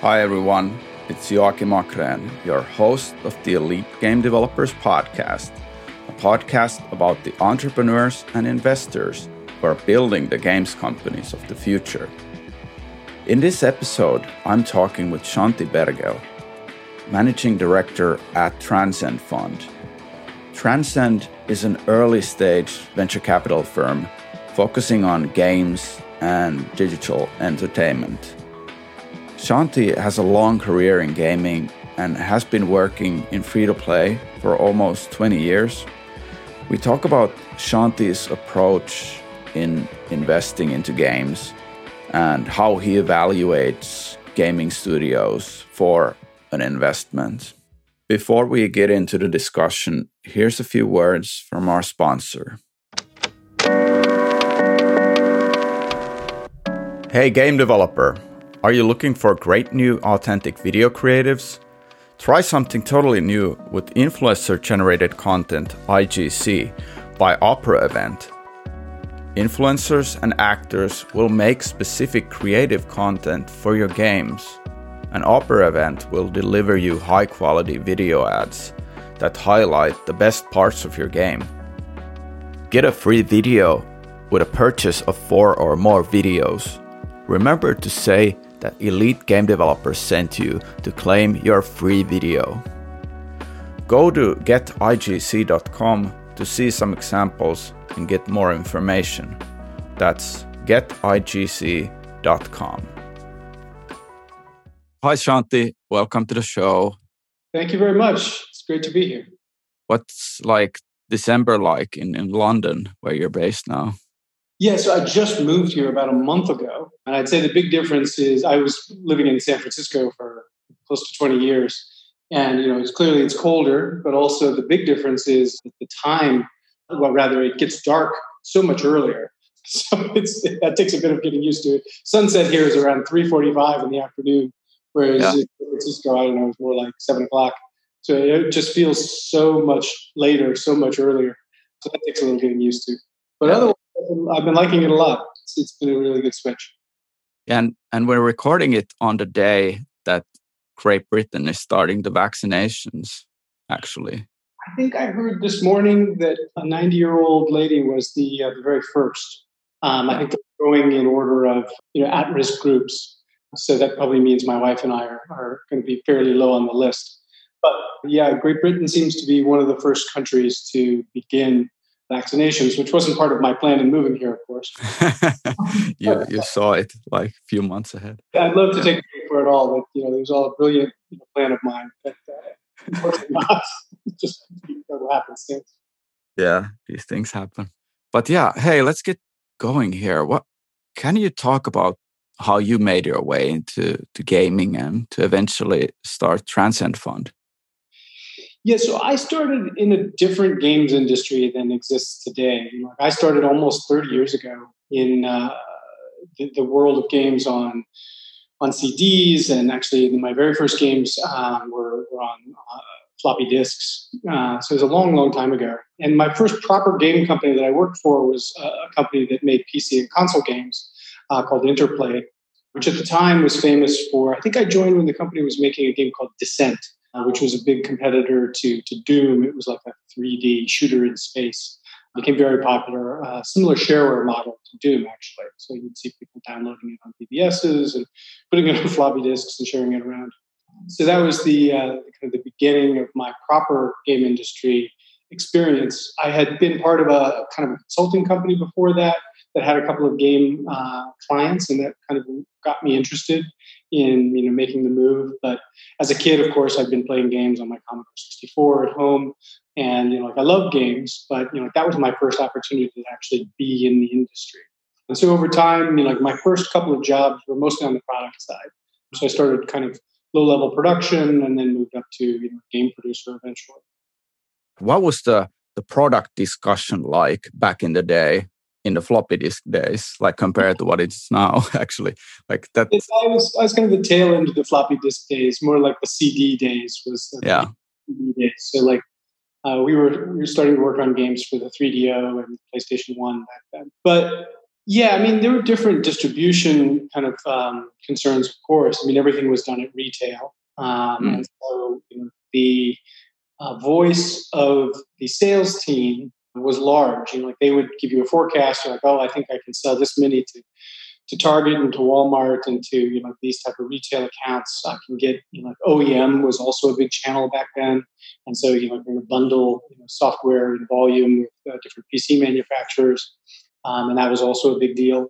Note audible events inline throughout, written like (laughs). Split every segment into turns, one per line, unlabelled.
Hi everyone, it's Joakim Achrén, your host of the Elite Game Developers Podcast, a podcast about the entrepreneurs and investors who are building the games companies of the future. In this episode, I'm talking with Shanti Bergel, Managing Director at Transcend Fund. Transcend is an early stage venture capital firm focusing on games and digital entertainment. Shanti has a long career in gaming and has been working in free to play for almost 20 years. We talk about Shanti's approach in investing into games and how he evaluates gaming studios for an investment. Before we get into the discussion, here's a few words from our sponsor. Hey, game developer. Are you looking for great new authentic video creatives? Try something totally new with influencer generated content IGC by Opera Event. Influencers and actors will make specific creative content for your games. An Opera Event will deliver you high quality video ads that highlight the best parts of your game. Get a free video with a purchase of four or more videos. Remember to say that Elite Game Developers sent you to claim your free video. Go to getigc.com to see some examples and get more information. That's getigc.com. Hi, Shanti. Welcome to the show.
Thank you very much. It's great to be here.
What's like December like in, in London, where you're based now?
Yeah, so I just moved here about a month ago. And I'd say the big difference is I was living in San Francisco for close to 20 years. And, you know, it's clearly it's colder, but also the big difference is the time, well, rather it gets dark so much earlier. (laughs) So it's that takes a bit of getting used to it. Sunset here is around 3.45 in the afternoon, whereas yeah. in San Francisco, I don't know, it's more like seven o'clock. So it just feels so much later, so much earlier. So that takes a little getting used to. But otherwise, I've been liking it a lot. It's, it's been a really good switch.
And and we're recording it on the day that Great Britain is starting the vaccinations. Actually,
I think I heard this morning that a 90 year old lady was the uh, the very first. Um, I think they're going in order of you know at risk groups. So that probably means my wife and I are, are going to be fairly low on the list. But yeah, Great Britain seems to be one of the first countries to begin vaccinations, which wasn't part of my plan in moving here, of course. (laughs)
you you saw it like a few months ahead.
I'd love to take credit for it all, but you know, it was all a brilliant you know, plan of mine. But uh, unfortunately, not. (laughs) Just what happens.
Yeah, these things happen. But yeah, hey, let's get going here. What can you talk about? How you made your way into to gaming and to eventually start Transcend Fund?
Yeah, so I started in a different games industry than exists today. I started almost 30 years ago in uh, the, the, world of games on on CDs, and actually my very first games um, were, were, on uh, floppy disks. Uh, so it was a long, long time ago. And my first proper game company that I worked for was a company that made PC and console games uh, called Interplay, which at the time was famous for. I think I joined when the company was making a game called Descent uh, which was a big competitor to, to Doom. It was like a 3D shooter in space. It became very popular, uh, similar shareware model to Doom, actually. So you'd see people downloading it on BBSs and putting it (laughs) on floppy disks and sharing it around. So that was the uh, kind of the beginning of my proper game industry experience. I had been part of a kind of a consulting company before that that had a couple of game uh, clients, and that kind of got me interested in you know making the move. But as a kid, of course, I'd been playing games on my Commodore 64 at home, and you know, like I love games, but you know, like, that was my first opportunity to actually be in the industry. And so over time, you know, like my first couple of jobs were mostly on the product side. So I started kind of low level production, and then moved up to you know, game producer eventually.
What was the the product discussion like back in the day in the floppy disk days, like compared to what it's now, (laughs) actually. Like that.
I was I was kind of the tail end of the floppy disk days, more like the CD days was.
yeah.
CD days. So like uh, we were we were starting to work on games for the 3DO and PlayStation One back then, but Yeah, I mean, there were different distribution kind of um, concerns, of course. I mean, everything was done at retail. Um, mm. And so you know, the uh, voice of the sales team was large. You know, like they would give you a forecast, like, oh, I think I can sell this many to to Target and to Walmart and to you know these type of retail accounts. I can get you know like OEM was also a big channel back then, and so you know going to bundle you know, software and volume with uh, different PC manufacturers, um, and that was also a big deal.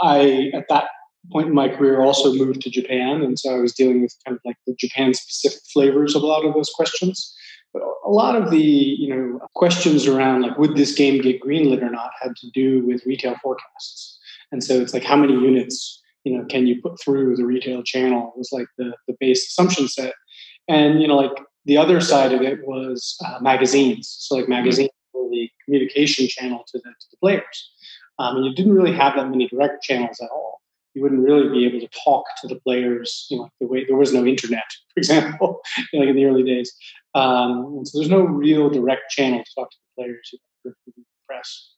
I at that point in my career also moved to Japan, and so I was dealing with kind of like the Japan specific flavors of a lot of those questions. But a lot of the you know questions around like would this game get greenlit or not had to do with retail forecasts. And so it's like how many units you know can you put through the retail channel was like the the base assumption set. And you know like the other side of it was uh, magazines. So like mm-hmm. magazines were the communication channel to the to the players. Um, and you didn't really have that many direct channels at all. You wouldn't really be able to talk to the players, you know, the way there was no internet, (laughs) for example, (laughs) like in the early days. Um, so there's no real direct channel to talk to the players you the press.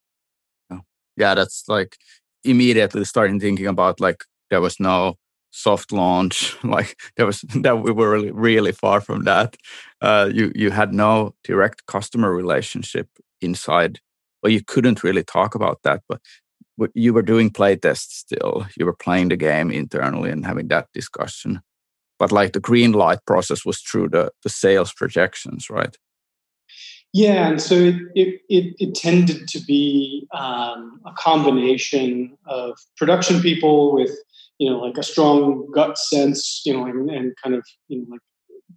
Oh. Yeah, that's like immediately starting thinking about like there was no soft launch (laughs) like there was (laughs) that we were really, really far from that uh, you you had no direct customer relationship inside or you couldn't really talk about that but you were doing playtests still you were playing the game internally and having that discussion but like the green light process was through the the sales projections right
yeah, and so it, it, it, it tended to be um, a combination of production people with, you know, like a strong gut sense, you know, and, and kind of, you know, like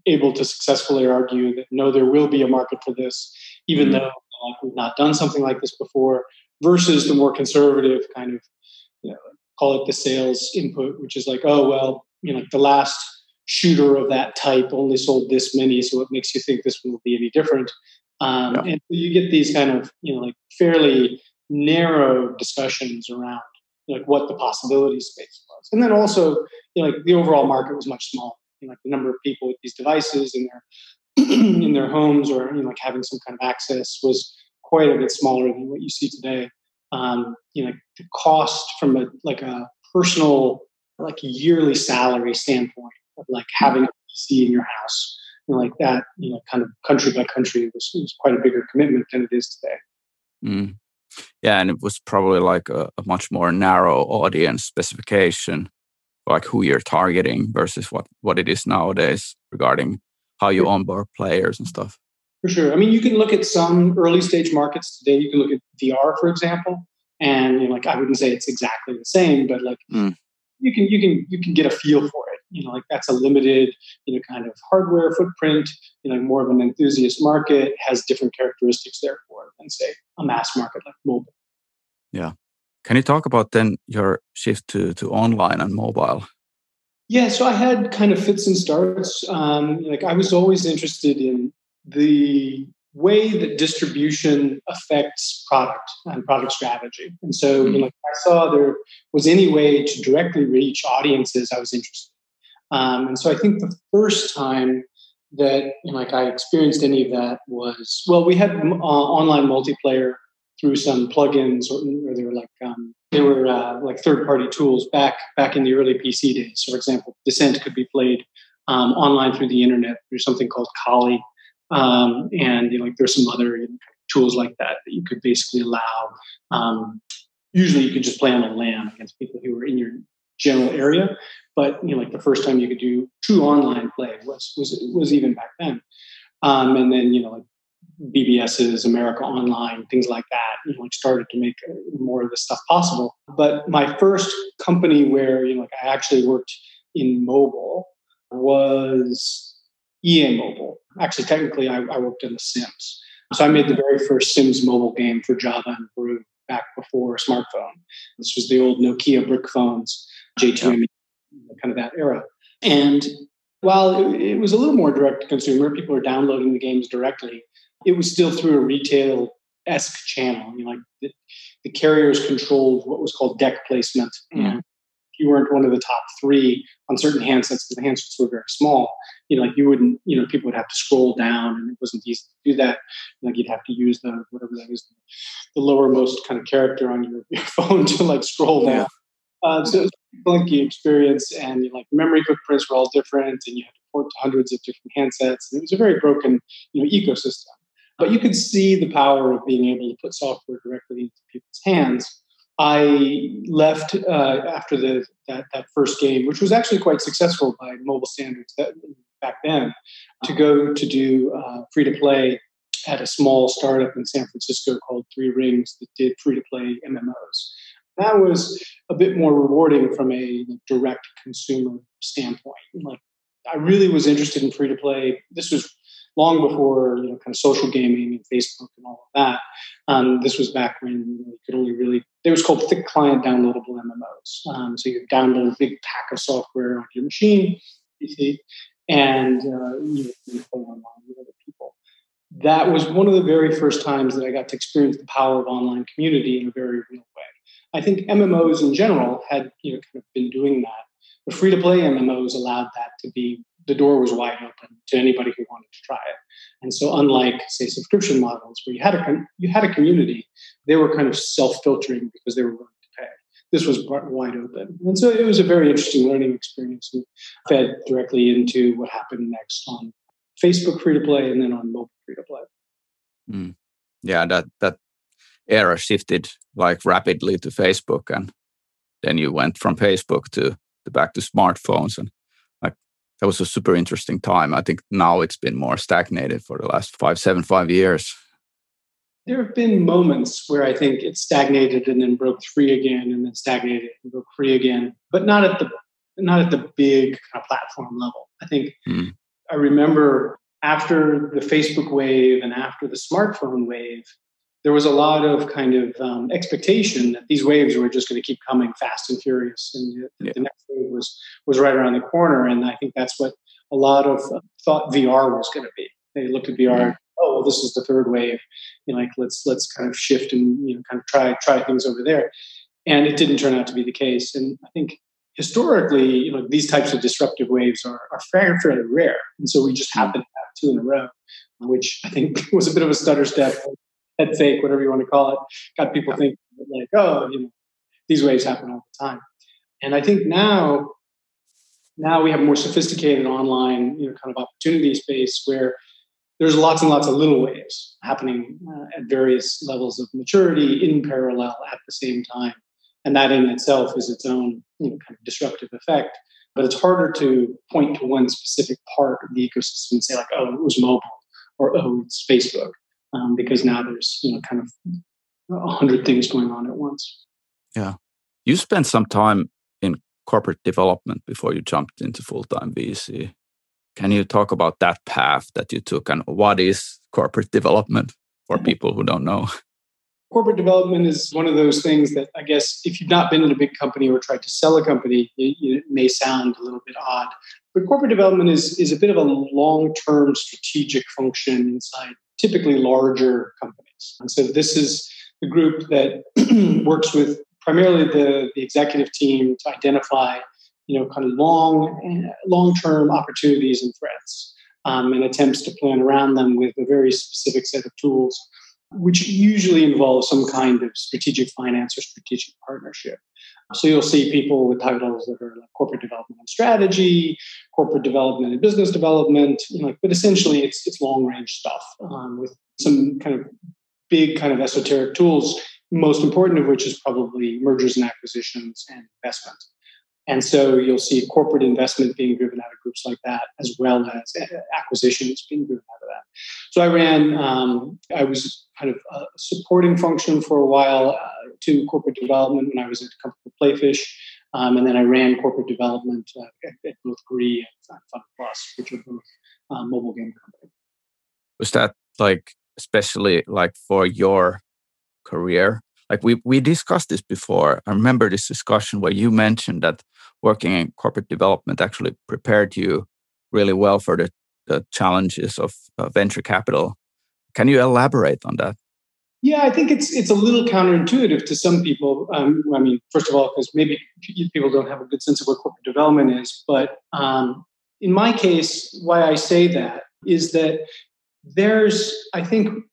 able to successfully argue that no, there will be a market for this, even mm-hmm. though like, we've not done something like this before, versus the more conservative kind of, you know, call it the sales input, which is like, oh, well, you know, the last shooter of that type only sold this many, so what makes you think this one will be any different? Um, yeah. And you get these kind of, you know, like fairly narrow discussions around like what the possibility space was. And then also, you know, like the overall market was much smaller. You know, like the number of people with these devices in their (clears throat) in their homes or you know, like having some kind of access was quite a bit smaller than what you see today. Um, you know, the cost from a like a personal, like yearly salary standpoint of like having a PC in your house like that, you know, kind of country by country was, was quite a bigger commitment than it is today.
Mm. Yeah, and it was probably like a, a, much more narrow audience specification, like who you're targeting versus what what it is nowadays regarding how you onboard players and stuff.
For sure. I mean, you can look at some early stage markets today. You can look at VR, for example, and you know, like I wouldn't say it's exactly the same, but like mm. you can you can you can get a feel for it you know, like that's a limited, you know, kind of hardware footprint, you know, more of an enthusiast market has different characteristics therefore than say a mass market like mobile.
Yeah. Can you talk about then your shift to, to online and mobile?
Yeah, so I had kind of fits and starts. Um, like I was always interested in the way that distribution affects product and product strategy. And so, you hmm. know, I saw there was any way to directly reach audiences I was interested um, and so I think the first time that you know, like I experienced any of that was well, we had uh, online multiplayer through some plugins, or, or they were like um, they were uh, like third-party tools back back in the early PC days. For example, Descent could be played um, online through the internet through something called Kali, um, and you know, like there's some other you know, tools like that that you could basically allow. Um, usually, you could just play on a LAN against people who were in your general area. But you know, like the first time you could do true online play was was was even back then. Um, and then you know, like BBS's, America Online, things like that, you know, like started to make uh, more of this stuff possible. But my first company where you know, like I actually worked in mobile was EA Mobile. Actually, technically, I, I worked in The Sims. So I made the very first Sims mobile game for Java and Brew back before smartphone. This was the old Nokia brick phones, J2ME kind of that era. And while it, it was a little more direct to consumer, people are downloading the games directly. It was still through a retail esque channel. I mean, like the, the, carriers controlled what was called deck placement, mm-hmm. and you weren't one of the top three on certain handsets because the handsets were very small, you know, like you wouldn't, you know, people would have to scroll down and it wasn't easy to do that. Like you'd have to use the whatever that is, the lowermost kind of character on your, your (laughs) phone to like scroll down. Uh, so it was a experience, and you know, like memory footprints were all different, and you had to port to hundreds of different handsets. And it was a very broken, you know, ecosystem. But you could see the power of being able to put software directly into people's hands. I left uh, after the that, that first game, which was actually quite successful by mobile standards that, back then, to go to do uh, free to play at a small startup in San Francisco called Three Rings that did free to play MMOs. That was a bit more rewarding from a direct consumer standpoint. Like I really was interested in free to play. This was long before you know kind of social gaming and Facebook and all of that. Um, this was back when you, know, you, could only really it was called thick client downloadable MMOs. Um, so you download a big pack of software on your machine, and uh, you, you play online with other people. That was one of the very first times that I got to experience the power of online community in a very real way. I think MMOs in general had you know kind of been doing that, but free to play MMOs allowed that to be the door was wide open to anybody who wanted to try it. And so, unlike say subscription models where you had a you had a community, they were kind of self filtering because they were willing to pay. This was wide open, and so it was a very interesting learning experience and fed directly into what happened next on Facebook free to play and then on mobile free to play.
Mm. Yeah, that that era shifted like rapidly to Facebook, and then you went from Facebook to, to back to smartphones, and like that was a super interesting time. I think now it's been more stagnated for the last five, seven, five years.
There have been moments where I think it stagnated and then broke free again, and then stagnated and broke free again, but not at the not at the big kind of platform level. I think mm. I remember after the Facebook wave and after the smartphone wave, there was a lot of kind of um, expectation that these waves were just going to keep coming fast and furious, and the, yeah. the, next wave was was right around the corner. And I think that's what a lot of uh, thought VR was going to be. They looked at VR. Yeah. Oh, well, this is the third wave. You know, like let's let's kind of shift and you know kind of try try things over there. And it didn't turn out to be the case. And I think historically, you know, these types of disruptive waves are, are fairly, fairly rare. And so we just happened to have two in a row, which I think (laughs) was a bit of a stutter step head fake, whatever you want to call it, got people thinking like, oh, you know, these waves happen all the time. And I think now, now we have a more sophisticated online, you know, kind of opportunity space where there's lots and lots of little waves happening uh, at various levels of maturity in parallel at the same time. And that in itself is its own, you know, kind of disruptive effect. But it's harder to point to one specific part of the ecosystem and say like, oh, it was mobile or oh, it's Facebook um, because now there's you know kind of a hundred things going on at once.
Yeah, you spent some time in corporate development before you jumped into full time VC. Can you talk about that path that you took and what is corporate development for people who don't know?
Corporate development is one of those things that I guess if you've not been in a big company or tried to sell a company, it, it may sound a little bit odd. But corporate development is, is a bit of a long term strategic function inside typically larger companies. And so this is the group that (clears throat) works with primarily the, the executive team to identify, you know, kind of long long-term opportunities and threats, um, and attempts to plan around them with a very specific set of tools, which usually involves some kind of strategic finance or strategic partnership. So you'll see people with titles that are like corporate development and strategy, corporate development and business development, you know, but essentially it's it's long range stuff um, with some kind of big kind of esoteric tools. Most important of which is probably mergers and acquisitions and investment. And so you'll see corporate investment being driven out of groups like that, as well as acquisitions being driven out of that. So I ran, um, I was kind of a supporting function for a while uh, to corporate development when I was at company Playfish. Um, and then I ran corporate development uh, at, at, both Gree and Fun Plus, which are both uh, mobile game companies.
Was that like, especially like for your career? Like we, we discussed this before. I remember this discussion where you mentioned that working in corporate development actually prepared you really well for the, the challenges of uh, venture capital. Can you elaborate on that?
Yeah, I think it's it's a little counterintuitive to some people. Um, I mean, first of all, because maybe people don't have a good sense of what corporate development is. But um, in my case, why I say that is that there's, I think,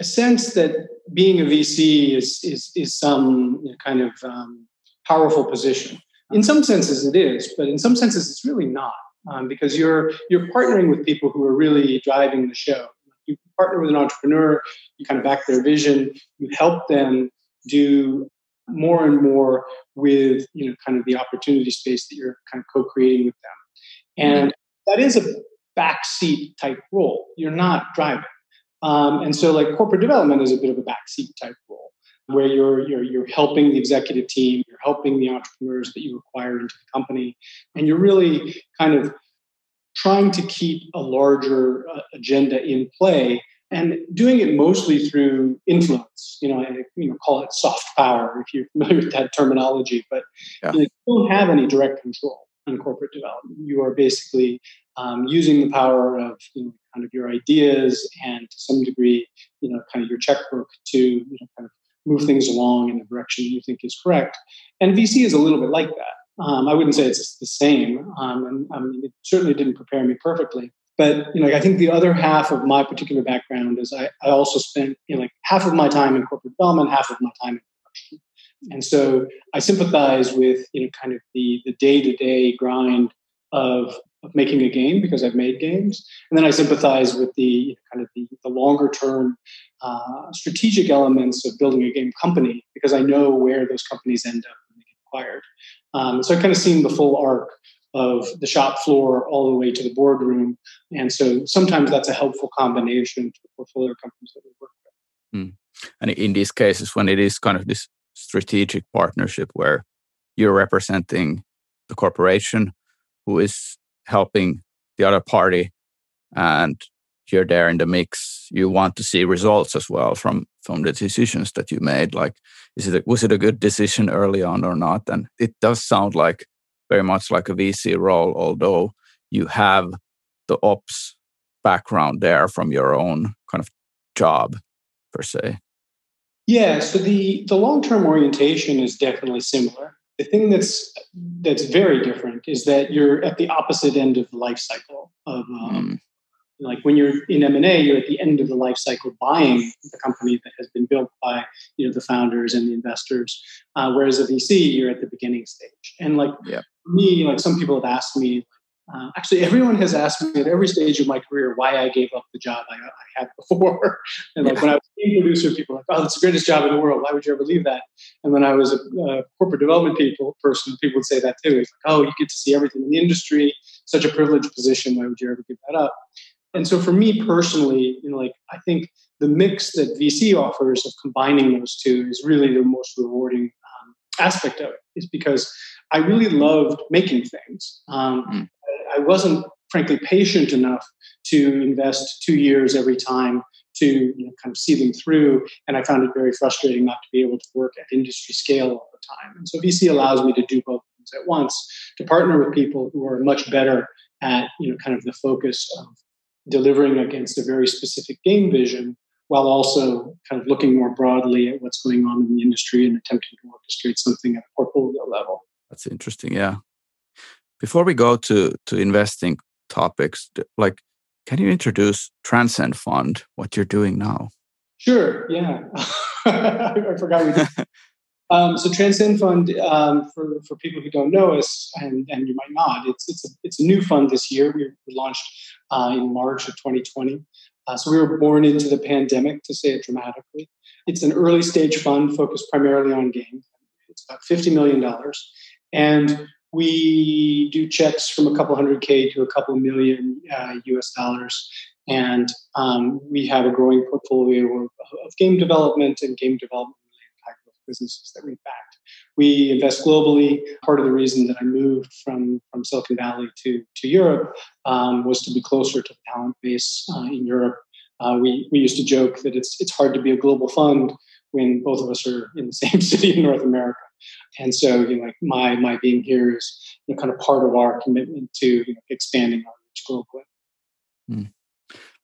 a sense that being a VC is is is some you know, kind of um, powerful position. In some senses, it is, but in some senses, it's really not, um, because you're you're partnering with people who are really driving the show you partner with an entrepreneur, you kind of back their vision, you help them do more and more with you know kind of the opportunity space that you're kind of co-creating with them and mm-hmm. that is a backseat type role you're not driving um, and so like corporate development is a bit of a backseat type role where you're, you're you're helping the executive team you're helping the entrepreneurs that you acquire into the company and you're really kind of trying to keep a larger uh, agenda in play and doing it mostly through influence. You know, I you know call it soft power if you're familiar with that terminology. But yeah. you, know, you, don't have any direct control in corporate development. You are basically um, using the power of you know, kind of your ideas and to some degree, you know, kind of your checkbook to you know, kind of move things along in the direction you think is correct. And VC is a little bit like that. Um, I wouldn't say it's the same, um, and I mean, it certainly didn't prepare me perfectly. But you know, I think the other half of my particular background is I, I also spent you know, like half of my time in corporate development, half of my time in production, and so I sympathize with you know kind of the the day to day grind of of making a game because I've made games, and then I sympathize with the kind of the, the longer term uh, strategic elements of building a game company because I know where those companies end up when they get acquired. Um, so I kind of seen the full arc of the shop floor all the way to the boardroom. And so sometimes that's a helpful combination to portfolio companies that we work with.
Mm. And in these cases, when it is kind of this strategic partnership where you're representing the corporation who is helping the other party and you're there in the mix you want to see results as well from from the decisions that you made like is it a, was it a good decision early on or not? And it does sound like very much like a vc role although you have the ops background there from your own kind of job per se.
Yeah so the the long-term orientation is definitely similar the thing that's that's very different is that you're at the opposite end of the life cycle of um, mm like when you're in m&a you're at the end of the life cycle buying the company that has been built by you know the founders and the investors uh, whereas a vc you're at the beginning stage and like yeah. me like some people have asked me uh, actually everyone has asked me at every stage of my career why i gave up the job i, I had before (laughs) and like when i was a producer people were like oh it's the greatest job in the world why would you ever leave that and when i was a, a corporate development people person people would say that too it's like oh you get to see everything in the industry such a privileged position why would you ever give that up and so for me personally, you know, like I think the mix that VC offers of combining those two is really the most rewarding um, aspect of it. Is because I really loved making things. Um, mm. I wasn't frankly patient enough to invest two years every time to you know, kind of see them through. And I found it very frustrating not to be able to work at industry scale all the time. And so VC allows me to do both things at once, to partner with people who are much better at you know kind of the focus of delivering against a very specific game vision while also kind of looking more broadly at what's going on in the industry and attempting to orchestrate something at a portfolio level.
That's interesting. Yeah. Before we go to to investing topics, like can you introduce Transcend Fund, what you're doing now?
Sure. Yeah. (laughs) I forgot we did. Um, so Transcend Fund, um, for, for people who don't know us, and, and you might not, it's, it's, a, it's a new fund this year. We, we launched uh, in March of 2020. Uh, so we were born into the pandemic, to say it dramatically. It's an early stage fund focused primarily on games. It's about $50 million. And we do checks from a couple hundred K to a couple million uh, US dollars. And um, we have a growing portfolio of, of game development and game development businesses that we backed. We invest globally. Part of the reason that I moved from, from Silicon Valley to, to Europe um, was to be closer to the talent base uh, in Europe. Uh, we, we used to joke that it's, it's hard to be a global fund when both of us are in the (laughs) same city in North America. And so, you know, like my, my being here is you know, kind of part of our commitment to you know, expanding our reach globally.
Hmm.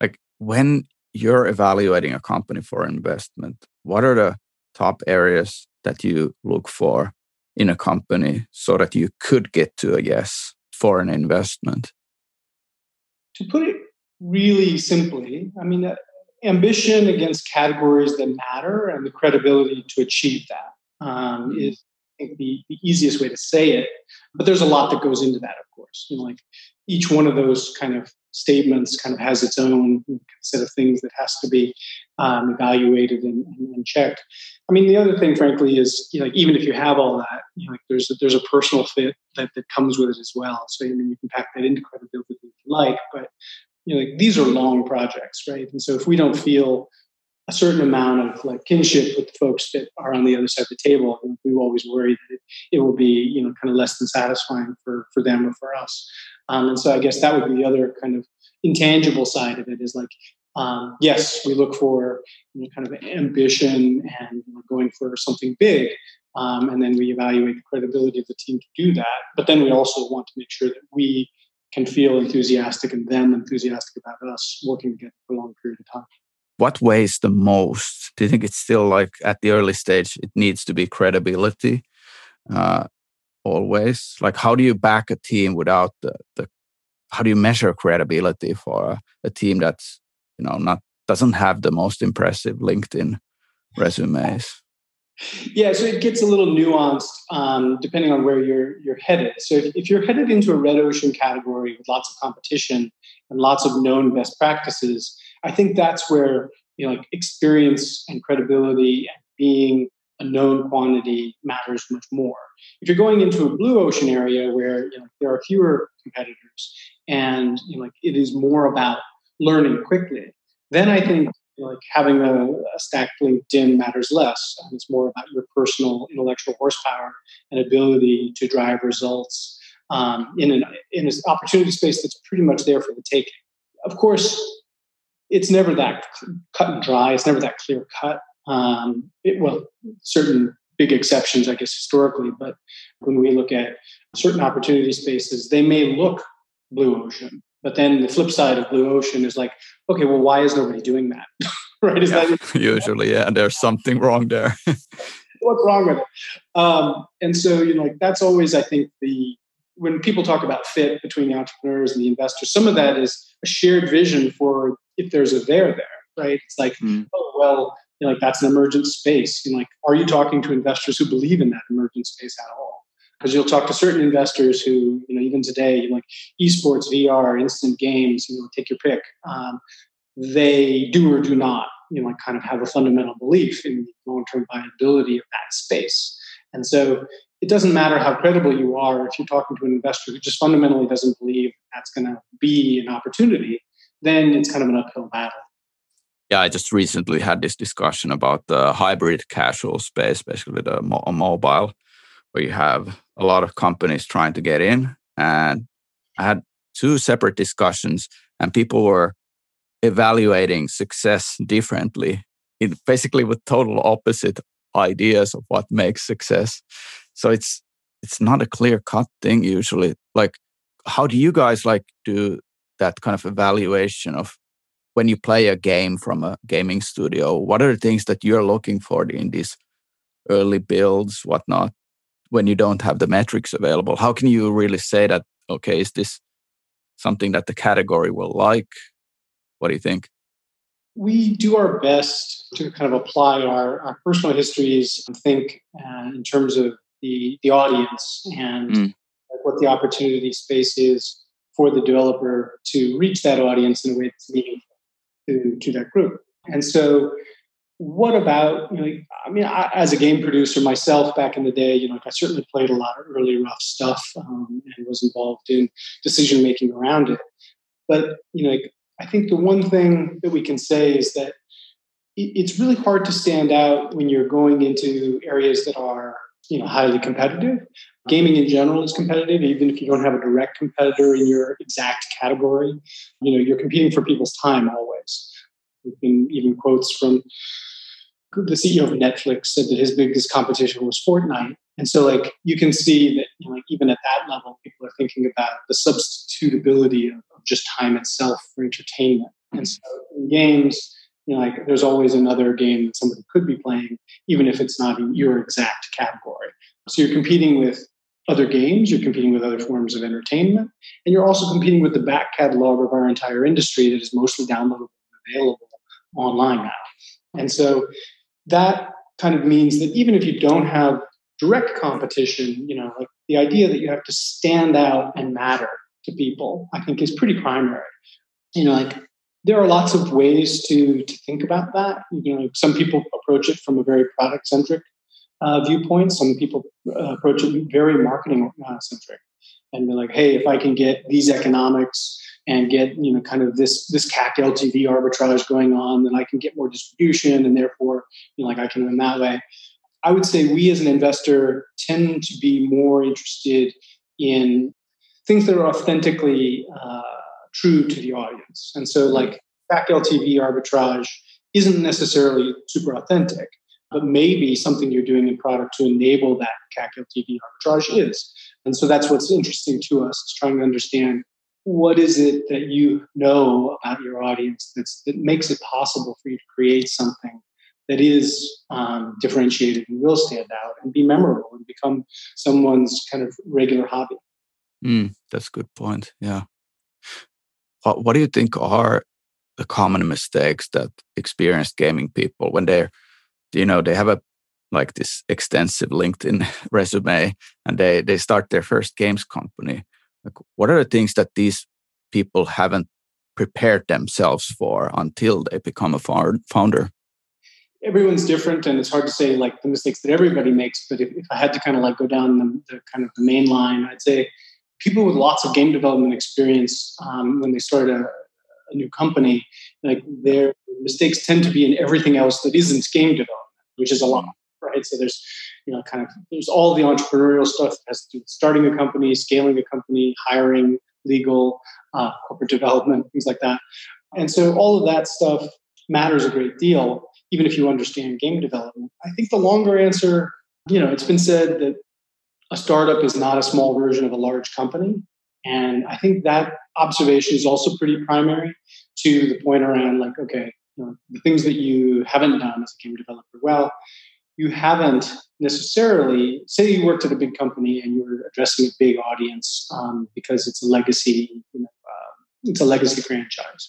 Like when you're evaluating a company for investment, what are the top areas that you look for in a company so that you could get to a yes for an investment?
To put it really simply, I mean, uh, ambition against categories that matter and the credibility to achieve that um, mm-hmm. is think, the, the easiest way to say it. But there's a lot that goes into that, of course. You know, like each one of those kind of statements kind of has its own set of things that has to be um, evaluated and, and, and, checked. I mean, the other thing, frankly, is you know, like even if you have all that, you know, like there's a, there's a personal fit that, that comes with it as well. So I mean, you can pack that into credibility if you like, but you know, like these are long projects, right? And so if we don't feel a certain amount of like kinship with the folks that are on the other side of the table. We always worry that it, it, will be, you know, kind of less than satisfying for, for them or for us. Um, and so I guess that would be the other kind of intangible side of it is like, um, yes, we look for you know, kind of ambition and you know, going for something big. Um, and then we evaluate the credibility of the team to do that. But then we also want to make sure that we can feel enthusiastic and them enthusiastic about us working together for a long period of time
what weighs the most? Do you think it's still like at the early stage, it needs to be credibility uh, always? Like, how do you back a team without the, the how do you measure credibility for a, a team that's, you know, not doesn't have the most impressive LinkedIn resumes?
Yeah, so it gets a little nuanced um, depending on where you're you're headed. So if, if, you're headed into a red ocean category with lots of competition and lots of known best practices, I think that's where you know like experience and credibility and being a known quantity matters much more. If you're going into a blue ocean area where you know, there are fewer competitors and you know, like it is more about learning quickly, then I think like having a, a stacked LinkedIn matters less. It's more about your personal intellectual horsepower and ability to drive results um, in an in an opportunity space that's pretty much there for the taking. Of course, it's never that cut and dry. It's never that clear cut. Um, it, well, certain big exceptions, I guess, historically, but when we look at certain opportunity spaces, they may look blue ocean, but then the flip side of blue ocean is like, okay, well, why is nobody doing that? (laughs) right? Is
yeah, that (laughs) usually? Yeah, there's something wrong there. (laughs)
What's wrong with it? Um, and so, you know, like that's always, I think, the when people talk about fit between the entrepreneurs and the investors, some of that is a shared vision for if there's a there there, right? It's like, mm. oh well, you know, like that's an emergent space. You know, like, are you talking to investors who believe in that emergent space at all? Because you'll talk to certain investors who, you know, even today, like esports, VR, instant games, you know, take your pick. Um, they do or do not, you know, like kind of have a fundamental belief in the long-term viability of that space. And so it doesn't matter how credible you are if you're talking to an investor who just fundamentally doesn't believe that's going to be an opportunity then it's kind of an uphill battle.
Yeah, I just recently had this discussion about the hybrid casual space, basically the mo- mobile, where you have a lot of companies trying to get in. And I had two separate discussions, and people were evaluating success differently, basically with total opposite ideas of what makes success. So it's it's not a clear cut thing usually. Like, how do you guys like do that kind of evaluation of when you play a game from a gaming studio what are the things that you're looking for in these early builds whatnot when you don't have the metrics available how can you really say that okay is this something that the category will like what do you think
we do our best to kind of apply our, our personal histories and think uh, in terms of the, the audience and mm. what the opportunity space is for the developer to reach that audience in a way that's meaningful to, to that group. And so, what about, you know, I mean, I, as a game producer myself back in the day, you know, I certainly played a lot of early rough stuff um, and was involved in decision making around it. But, you know, I think the one thing that we can say is that it's really hard to stand out when you're going into areas that are you know highly competitive. Gaming in general is competitive even if you don't have a direct competitor in your exact category. You know you're competing for people's time always. There've been even quotes from the ceo of netflix said that his biggest competition was fortnite and so like you can see that you know, like even at that level people are thinking about the substitutability of, of just time itself for entertainment and so in games you know, like there's always another game that somebody could be playing, even if it's not in your exact category. So you're competing with other games, you're competing with other forms of entertainment, and you're also competing with the back catalog of our entire industry that is mostly downloadable and available online now. And so that kind of means that even if you don't have direct competition, you know, like the idea that you have to stand out and matter to people, I think is pretty primary. You know, like there are lots of ways to to think about that. You know, some people approach it from a very product centric uh, viewpoint. Some people uh, approach it very marketing uh, centric, and be like, "Hey, if I can get these economics and get you know kind of this this CAC LTV arbitrage going on, then I can get more distribution, and therefore, you know, like I can win that way." I would say we as an investor tend to be more interested in things that are authentically uh, true to the audience. And so, like, CAC LTV arbitrage isn't necessarily super authentic, but maybe something you're doing in product to enable that CAC LTV arbitrage is. And so that's what's interesting to us is trying to understand what is it that you know about your audience that's, that makes it possible for you to create something that is um, differentiated and will stand out and be memorable and become someone's kind of regular hobby.
Mm, that's a good point. Yeah. What, what do you think are the common mistakes that experienced gaming people when they're, you know, they have a like this extensive LinkedIn (laughs) resume and they they start their first games company. Like, what are the things that these people haven't prepared themselves for until they become a founder?
everyone's different and it's hard to say like the mistakes that everybody makes but if, if i had to kind of like go down the, the, kind of the main line i'd say people with lots of game development experience um, when they start a, a, new company like their mistakes tend to be in everything else that isn't game development which is a lot right so there's you know kind of there's all the entrepreneurial stuff that has to do with starting a company scaling a company hiring legal uh, corporate development things like that and so all of that stuff matters a great deal even if you understand game development. I think the longer answer, you know, it's been said that a startup is not a small version of a large company. And I think that observation is also pretty primary to the point around like, okay, you know, the things that you haven't done as a game developer well, you haven't necessarily, say you worked at a big company and you were addressing a big audience um, because it's a legacy, you know, uh, it's a legacy franchise.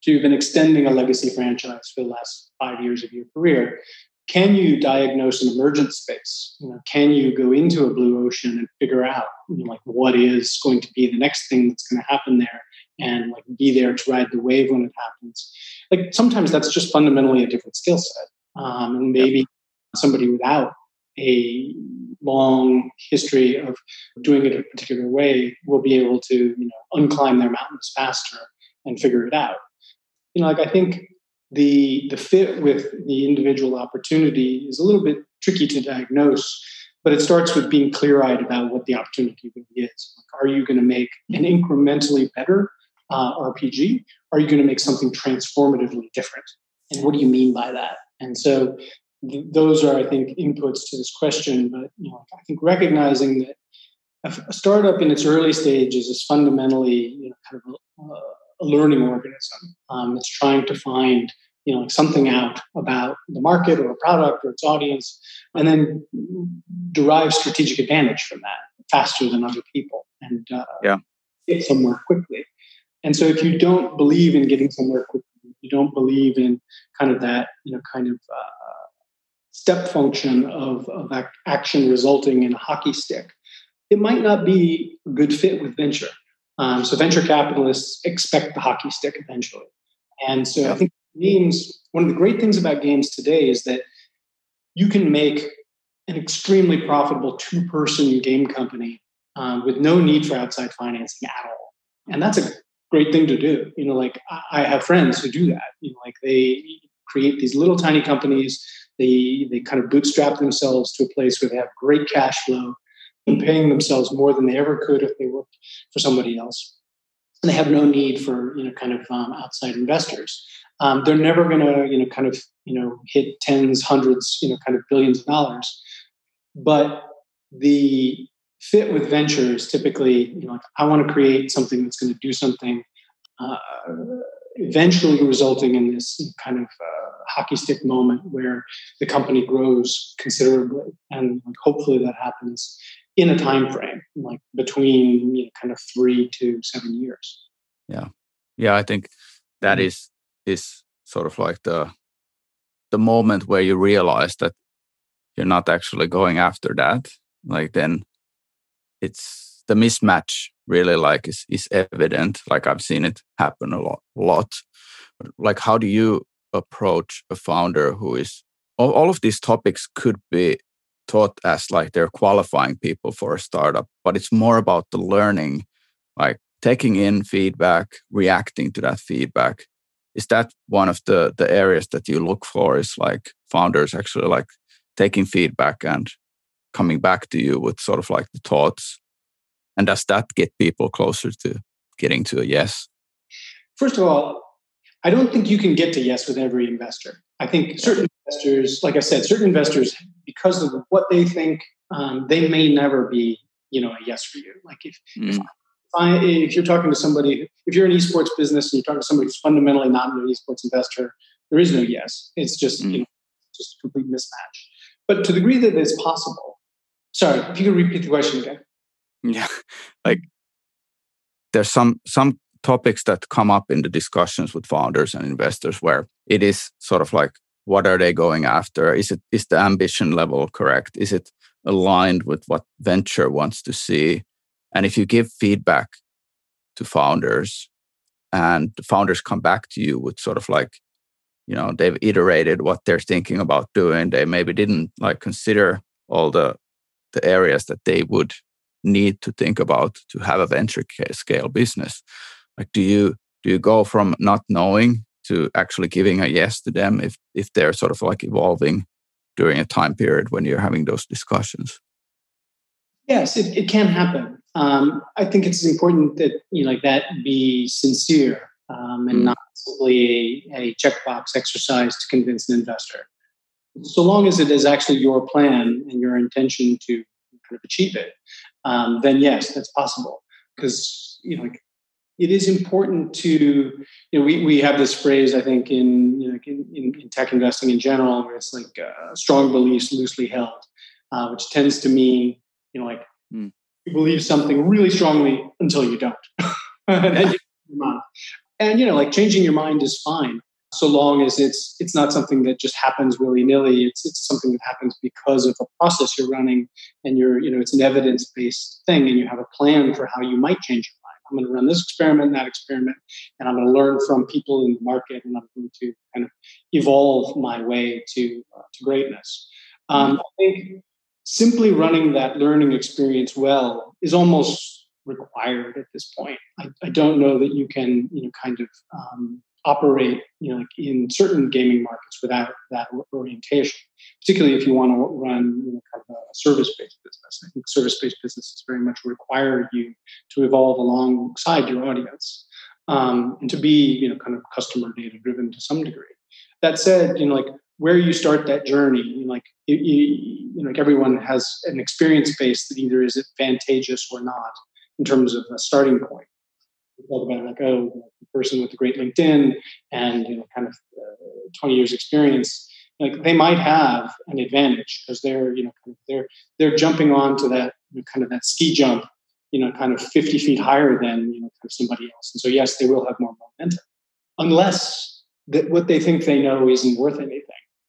So you've been extending a legacy franchise for the last five years of your career. Can you diagnose an emergent space? You know, can you go into a blue ocean and figure out you know, like what is going to be the next thing that's going to happen there, and like be there to ride the wave when it happens? Like sometimes that's just fundamentally a different skill set, um, and maybe somebody without a long history of doing it a particular way will be able to you know unclimb their mountains faster and figure it out you know, like I think the the fit with the individual opportunity is a little bit tricky to diagnose, but it starts with being clear eyed about what the opportunity really is. Like, are you going to make an incrementally better uh, RPG? Are you going to make something transformatively different? And what do you mean by that? And so th- those are, I think, inputs to this question. But you know, I think recognizing that a, startup in its early stages is fundamentally you know, kind of a, uh, a learning organism um, that's trying to find you know like something out about the market or a product or its audience and then derive strategic advantage from that faster than other people and uh,
yeah.
get somewhere quickly and so if you don't believe in getting somewhere quickly you don't believe in kind of that you know kind of uh, step function of, of action resulting in a hockey stick it might not be a good fit with venture um, so venture capitalists expect the hockey stick eventually. And so yeah. I think games, one of the great things about games today is that you can make an extremely profitable two person game company um, with no need for outside financing at all. And that's a great thing to do. You know, like I have friends who do that. You know, like they create these little tiny companies. They they kind of bootstrap themselves to a place where they have great cash flow and paying themselves more than they ever could if they worked for somebody else. And they have no need for you know kind of um, outside investors. Um, they're never going to you know kind of you know hit tens, hundreds, you know kind of billions of dollars. But the fit with ventures typically, you know, like I want to create something that's going to do something, uh, eventually resulting in this kind of uh, hockey stick moment where the company grows considerably, and like, hopefully that happens in a time frame like between you know, kind of three to seven years.
Yeah, yeah, I think that mm-hmm. is is sort of like the the moment where you realize that you're not actually going after that. Like then, it's the mismatch really like is is evident. Like I've seen it happen a lot, a lot. Like how do you approach a founder who is all, all of these topics could be taught as like they're qualifying people for a startup, but it's more about the learning, like taking in feedback, reacting to that feedback. Is that one of the the areas that you look for? Is like founders actually like taking feedback and coming back to you with sort of like the thoughts, and does that get people closer to getting to a yes?
First of all, I don't think you can get to yes with every investor. I think certain investors, like I said, certain investors, because of what they think, um, they may never be, you know, a yes for you. Like if, mm. if, I, if you're talking to somebody, if you're an esports business and you're talking to somebody who's fundamentally not an esports investor, there is no yes. It's just, mm. you know, just a complete mismatch. But to the degree that it's possible, sorry, if you could repeat the question again.
Yeah, like there's some some topics that come up in the discussions with founders and investors where it is sort of like what are they going after? Is it is the ambition level correct? Is it aligned with what venture wants to see? And if you give feedback to founders and the founders come back to you with sort of like you know they've iterated what they're thinking about doing they maybe didn't like consider all the the areas that they would need to think about to have a venture scale business like do you do you go from not knowing to actually giving a yes to them if if they're sort of like evolving during a time period when you're having those discussions?
Yes it, it can happen. Um, i think it's important that you know like that be sincere um, and mm. not simply a, a checkbox exercise to convince an investor. So long as it is actually your plan and your intention to kind of achieve it um, then yes that's possible. Because you know like it is important to you know we, we have this phrase i think in you know in, in, tech investing in general where it's like uh, strong beliefs loosely held uh, which tends to mean you know like mm. you believe something really strongly until you don't. (laughs) And, you and you know like changing your mind is fine so long as it's it's not something that just happens willy-nilly. It's it's something that happens because of a process you're running and you're you know it's an evidence-based thing and you have a plan for how you might change your I'm going to run this experiment, that experiment, and I'm going to learn from people in the market, and I'm going to kind of evolve my way to uh, to greatness. Um, I think simply running that learning experience well is almost required at this point. I, I don't know that you can, you know, kind of um, operate you know, like in certain gaming markets without that orientation, particularly if you want to run you know, kind of a service-based business. I think service-based businesses very much require you to evolve alongside your audience um, and to be you know kind of customer data driven to some degree. That said, you know like where you start that journey, you know, like you, you, you know, like everyone has an experience base that either is advantageous or not in terms of a starting point talk about like oh the person with the great linkedin and you know kind of uh, 20 years experience like they might have an advantage because they're you know kind of they're they're jumping on to that you know, kind of that ski jump you know kind of 50 feet higher than you know kind of somebody else. And so yes they will have more momentum unless that what they think they know isn't worth anything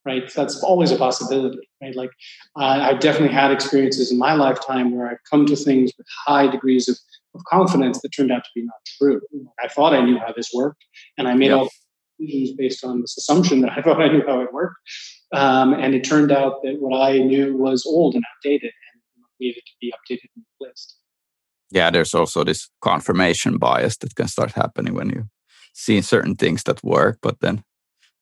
right? That's always a possibility right? Like i've definitely had experiences in my lifetime where i've come to things with high degrees of of confidence that turned out to be not true. I thought I knew how this worked, and I made yep. all decisions based on this assumption that I (laughs) thought I knew how it worked. Um, and it turned out that what I knew was old and outdated and needed to be updated and replaced.
Yeah, there's also this confirmation bias that can start happening when you see certain things that work, but then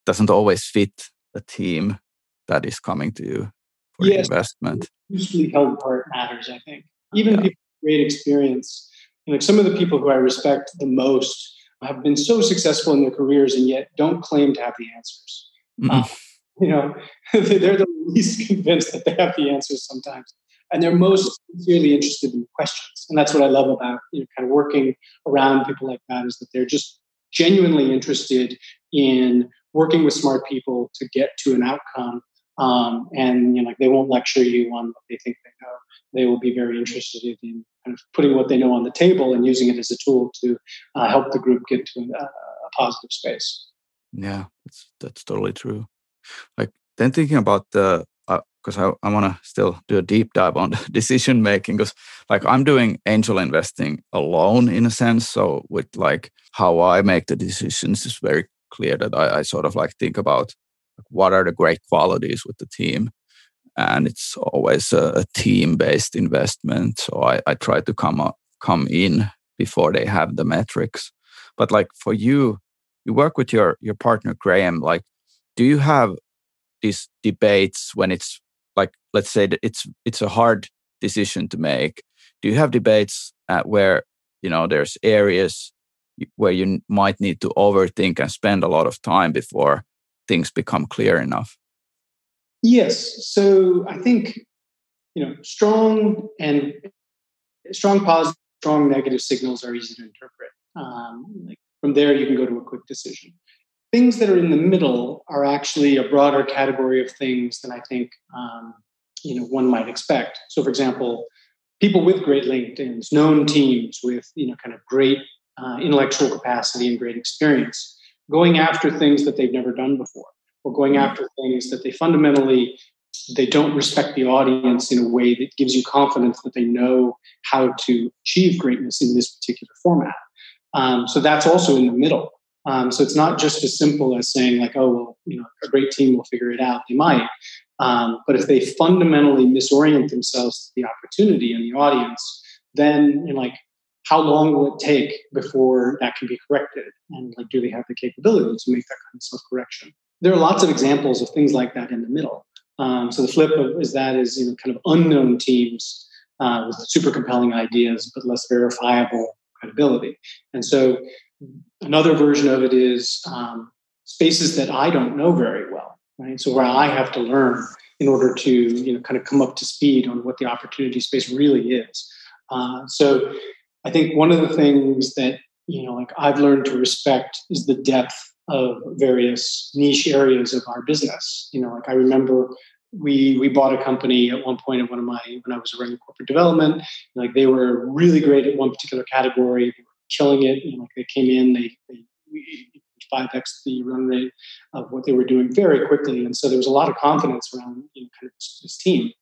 doesn't always fit the team that is coming to you for yes, investment.
Usually held part matters, I think. Even yeah. people with great experience know, some of the people who I respect the most have been so successful in their careers and yet don't claim to have the answers. Mm-hmm. Uh, (laughs) you know, (laughs) they're the least convinced that they have the answers sometimes. And they're most sincerely interested in questions. And that's what I love about, you know, kind of working around people like that is that they're just genuinely interested in working with smart people to get to an outcome. Um, and you know, like they won't lecture you on what they think they know. They will be very interested in kind of putting what they know on the table and using it as a tool to uh, help the group get to a, a positive space.
Yeah, that's that's totally true. Like then thinking about the because uh, I, I want to still do a deep dive on (laughs) decision making because like I'm doing angel investing alone in a sense. So with like how I make the decisions is very clear that I, I sort of like think about what are the great qualities with the team. And it's always a, team based investment. So I, I try to come up, come in before they have the metrics. But like for you, you work with your your partner Graham. Like, do you have these debates when it's like let's say that it's it's a hard decision to make do you have debates uh, where you know there's areas where you might need to overthink and spend a lot of time before things become clear enough?
Yes. So i think you know strong and strong positive strong negative signals are easy to interpret. Um, like from there you can go to a quick decision. Things that are in the middle are actually a broader category of things than I think um, you know one might expect. So, for example, people with great LinkedIn's, known teams with you know kind of great uh, intellectual capacity and great experience, going after things that they've never done before, or going mm-hmm. after things that they fundamentally they don't respect the audience in a way that gives you confidence that they know how to achieve greatness in this particular format. Um, so that's also in the middle. Um, so it's not just as simple as saying like, oh well, you know, a great team will figure it out. They might, um, but if they fundamentally misorient themselves to the opportunity and the audience, then know, like, how long will it take before that can be corrected? And like, do they have the capability to make that kind of self correction? There are lots of examples of things like that in the middle. Um, so the flip of is that is you know kind of unknown teams uh, with super compelling ideas but less verifiable credibility. And so Another version of it is um, spaces that I don't know very well, right? So where I have to learn in order to, you know, kind of come up to speed on what the opportunity space really is. Uh, so I think one of the things that you know, like I've learned to respect is the depth of various niche areas of our business. You know, like I remember we we bought a company at one point at one of my when I was running corporate development. Like they were really great at one particular category. They were killing it. Like they came in, they, they five x the run rate of what they were doing very quickly, and so there was a lot of confidence around you know, kind of this, this team.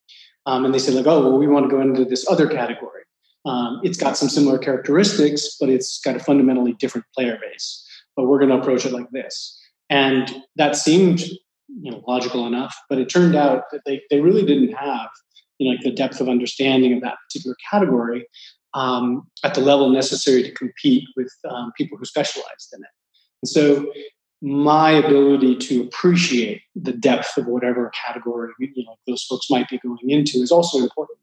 Um, and they said like, oh, well, we want to go into this other category. Um, it's got some similar characteristics, but it's got a fundamentally different player base. But we're going to approach it like this. And that seemed you know logical enough, but it turned out that they, they really didn't have you know like the depth of understanding of that particular category um, at the level necessary to compete with um, people who specialized in it. And so my ability to appreciate the depth of whatever category you know those folks might be going into is also important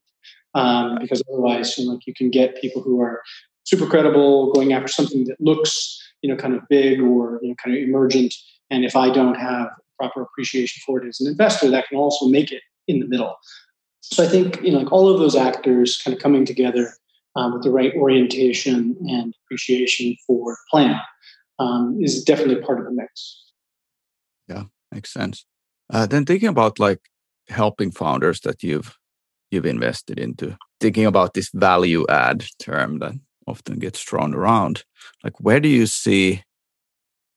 um, because otherwise you know, like you can get people who are super credible going after something that looks you know kind of big or you know kind of emergent and if i don't have proper appreciation for it as an investor that can also make it in the middle so i think you know like all of those actors kind of coming together um, with the right orientation and appreciation for plan um, is definitely part of the mix.
Yeah, makes sense. Uh, then thinking about like helping founders that you've you've invested into, thinking about this value add term that often gets thrown around, like where do you see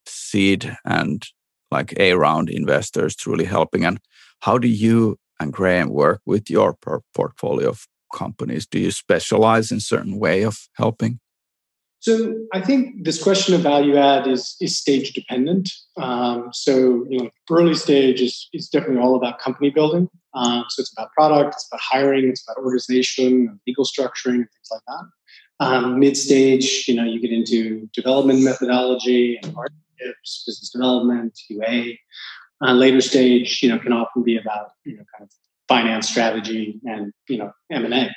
seed and like A round investors truly helping, and how do you and Graham work with your portfolio of companies? Do you specialize in certain way of helping?
So I think this question of value add is is stage dependent. Um, so you know, early stage is is definitely all about company building. Um, so it's about product, it's about hiring, it's about organization, legal structuring, things like that. Um, Mid stage, you know, you get into development methodology and partnerships, business development, UA. Uh, later stage, you know, can often be about you know kind of finance strategy and you know m&a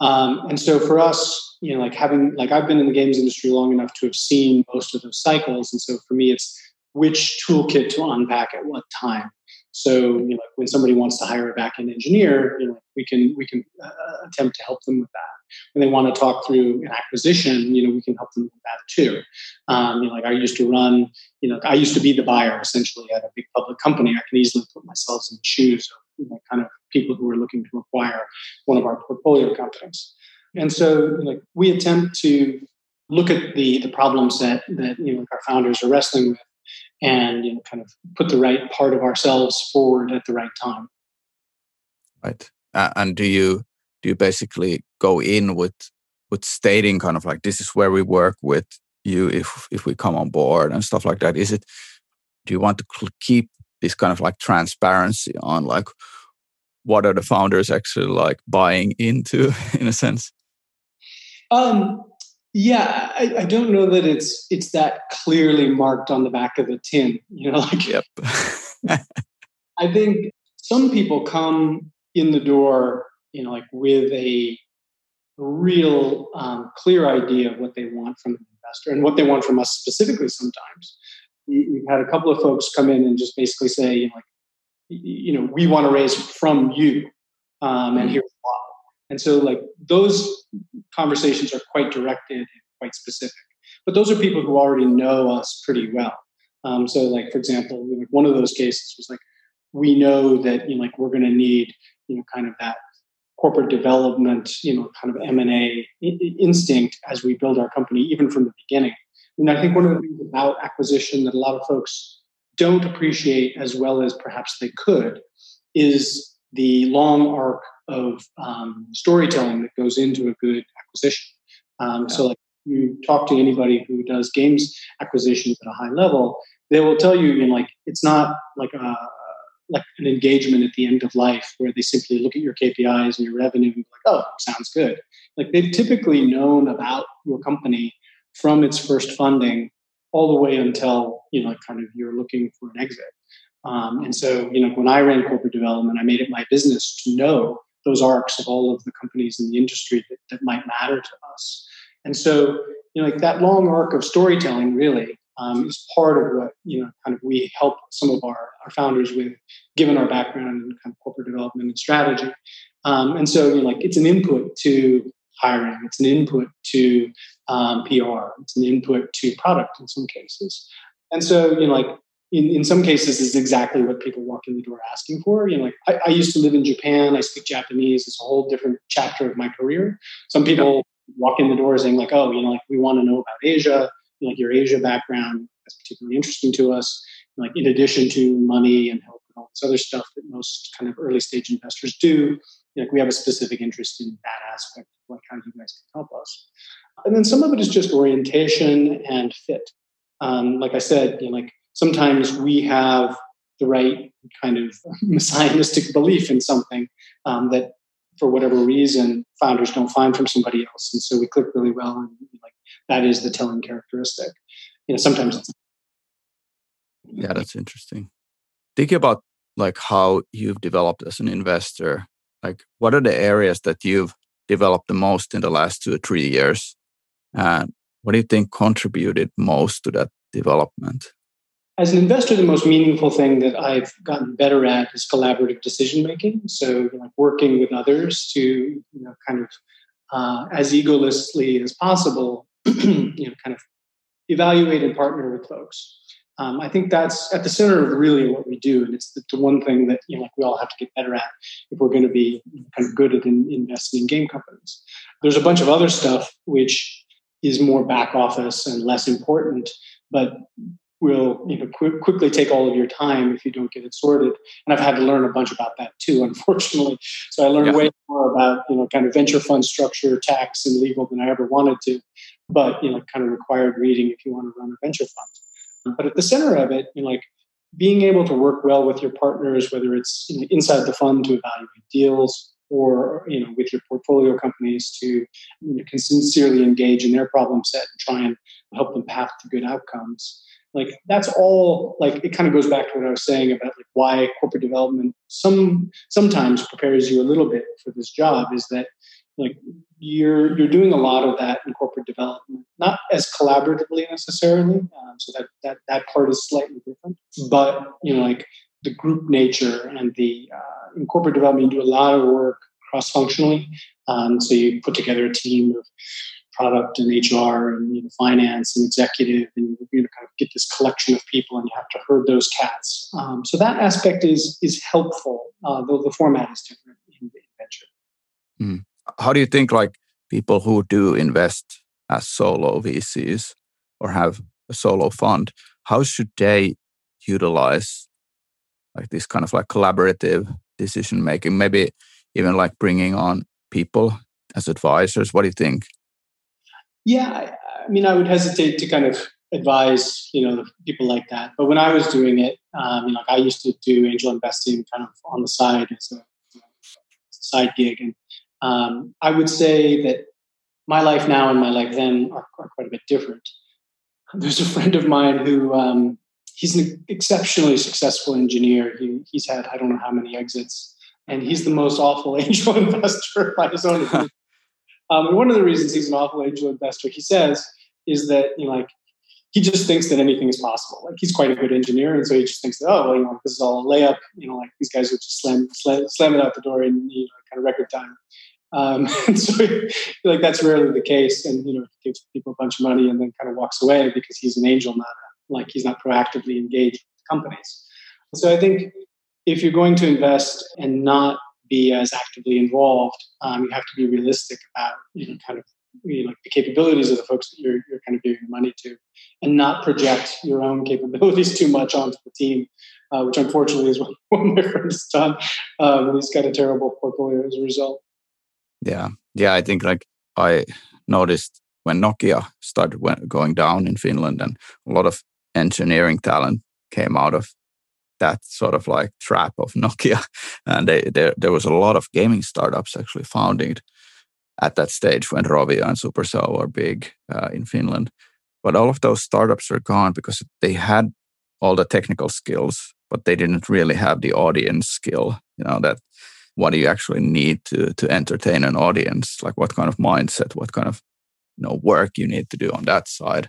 um, and so for us you know like having like i've been in the games industry long enough to have seen most of those cycles and so for me it's which toolkit to unpack at what time so you know when somebody wants to hire a back-end engineer you know we can we can uh, attempt to help them with that when they want to talk through an acquisition, you know, we can help them with that too. Um, you know, like I used to run, you know, I used to be the buyer essentially at a big public company. I can easily put myself in the shoes of you know, kind of people who are looking to acquire one of our portfolio companies. And so, like, we attempt to look at the the problems that that you know our founders are wrestling with, and you know, kind of put the right part of ourselves forward at the right time.
Right. Uh, and do you do you basically go in with with stating kind of like this is where we work with you if if we come on board and stuff like that? Is it? Do you want to keep this kind of like transparency on like what are the founders actually like buying into (laughs) in a sense?
Um, yeah, I, I, don't know that it's it's that clearly marked on the back of the tin. You know, (laughs) like
yep.
I think some people come in the door, you know, like with a real um, clear idea of what they want from an investor and what they want from us specifically. Sometimes we've had a couple of folks come in and just basically say, you know, like, you know, we want to raise from you, um, and mm-hmm. here's why. And so, like those conversations are quite directed and quite specific. But those are people who already know us pretty well. Um, so, like for example, like one of those cases was like we know that you know, like we're going to need you know kind of that corporate development, you know, kind of M and A instinct as we build our company, even from the beginning. And I think one of the things about acquisition that a lot of folks don't appreciate as well as perhaps they could is the long arc of um, storytelling that goes into a good acquisition. Um, yeah. So, like you talk to anybody who does games acquisitions at a high level, they will tell you, you know, like it's not like a like an engagement at the end of life where they simply look at your KPIs and your revenue and be like, oh, sounds good. Like they've typically known about your company from its first funding all the way until you know kind of you're looking for an exit. Um, and so, you know, when I ran corporate development, I made it my business to know those arcs of all of the companies in the industry that, that might matter to us. And so, you know, like that long arc of storytelling really um, is part of what, you know, kind of we help some of our, our founders with, given our background in kind of corporate development and strategy. Um, and so, you know, like it's an input to hiring, it's an input to um, PR, it's an input to product in some cases. And so, you know, like in, in some cases is exactly what people walk in the door asking for. You know, like I, I, used to live in Japan. I speak Japanese. It's a whole different chapter of my career. Some people walk in the door saying like, oh, you know, like we want to know about Asia. You know, like your Asia background is particularly interesting to us. Like in addition to money and help and all this other stuff that most kind of early stage investors do, you know, like we have a specific interest in that aspect of like how you guys can help us. And then some of it is just orientation and fit. Um, like I said, you know, like sometimes we have the right kind of (laughs) messianistic belief in something um, that for whatever reason founders don't find from somebody else. And so we click really well and like that is the telling characteristic. You know sometimes it's
yeah that's interesting. Thinking about like how you've developed as an investor like what are the areas that you've developed the most in the last two or three years? And what do you think contributed most to that development
as an investor, the most meaningful thing that I've gotten better at is collaborative decision making. So, like working with others to, you know, kind of uh, as egolessly as possible, (clears throat) you know, kind of evaluate and partner with folks. Um, I think that's at the center of really what we do, and it's the, the, one thing that you know, like we all have to get better at if we're going to be kind of good at in, investing in game companies. There's a bunch of other stuff which is more back office and less important, but will you know qu- quickly take all of your time if you don't get it sorted. And i've had to learn a bunch about that too (laughs) unfortunately. So i learned yeah. way more about you know kind of venture fund structure tax and legal than i ever wanted to but you know kind of required reading if you want to run a venture fund. But at the center of it you know like being able to work well with your partners whether it's you know, inside the fund to evaluate deals or you know with your portfolio companies to you know, can sincerely engage in their problem set and try and help them path to good outcomes like that's all like it kind of goes back to what i was saying about like why corporate development some sometimes prepares you a little bit for this job is that like you're you're doing a lot of that in corporate development not as collaboratively necessarily um, so that that that part is slightly different but you know like the group nature and the uh, in corporate development you do a lot of work cross functionally. Um, so you put together a team of product and HR and you know, finance and executive, and you know, kind of get this collection of people, and you have to herd those cats. Um, so that aspect is is helpful, uh, though the format is different in, in venture.
Mm. How do you think like people who do invest as solo VCs or have a solo fund, how should they utilize like this kind of like collaborative decision making? Maybe even like bringing on people as advisors. What do you think?
Yeah, I, I mean, I would hesitate to kind of advise you know people like that. But when I was doing it, um, you know, like I used to do angel investing kind of on the side as a, you know, side gig, and um, I would say that my life now and my life then are, are quite a bit different. There's a friend of mine who um, he's an exceptionally successful engineer. He, he's had I don't know how many exits, and he's the most awful (laughs) angel investor by his own. (laughs) Um, and one of the reasons he's an awful angel investor, he says, is that you know, like he just thinks that anything is possible. Like he's quite a good engineer, and so he just thinks that oh, well, you know, this is all a layup. You know, like these guys would just slam slam, slam it out the door in you know, kind of record time. Um, (laughs) and so, like that's rarely the case. And you know, he gives people a bunch of money and then kind of walks away because he's an angel, not like he's not proactively engaged with companies. So I think if you're going to invest and not be as actively involved. Um, you have to be realistic about you know, kind of you know, the capabilities of the folks that you're, you're kind of giving money to, and not project your own capabilities (laughs) too much onto the team, uh, which unfortunately is what, (laughs) what my friend has done. Um, he's got a terrible portfolio as a result.
Yeah, yeah, I think like I noticed when Nokia started going down in Finland, and a lot of engineering talent came out of that sort of like trap of Nokia. (laughs) And they, there, there was a lot of gaming startups actually founded at that stage when Rovio and Supercell were big uh, in Finland. But all of those startups are gone because they had all the technical skills, but they didn't really have the audience skill. You know that what do you actually need to to entertain an audience? Like what kind of mindset, what kind of you know work you need to do on that side.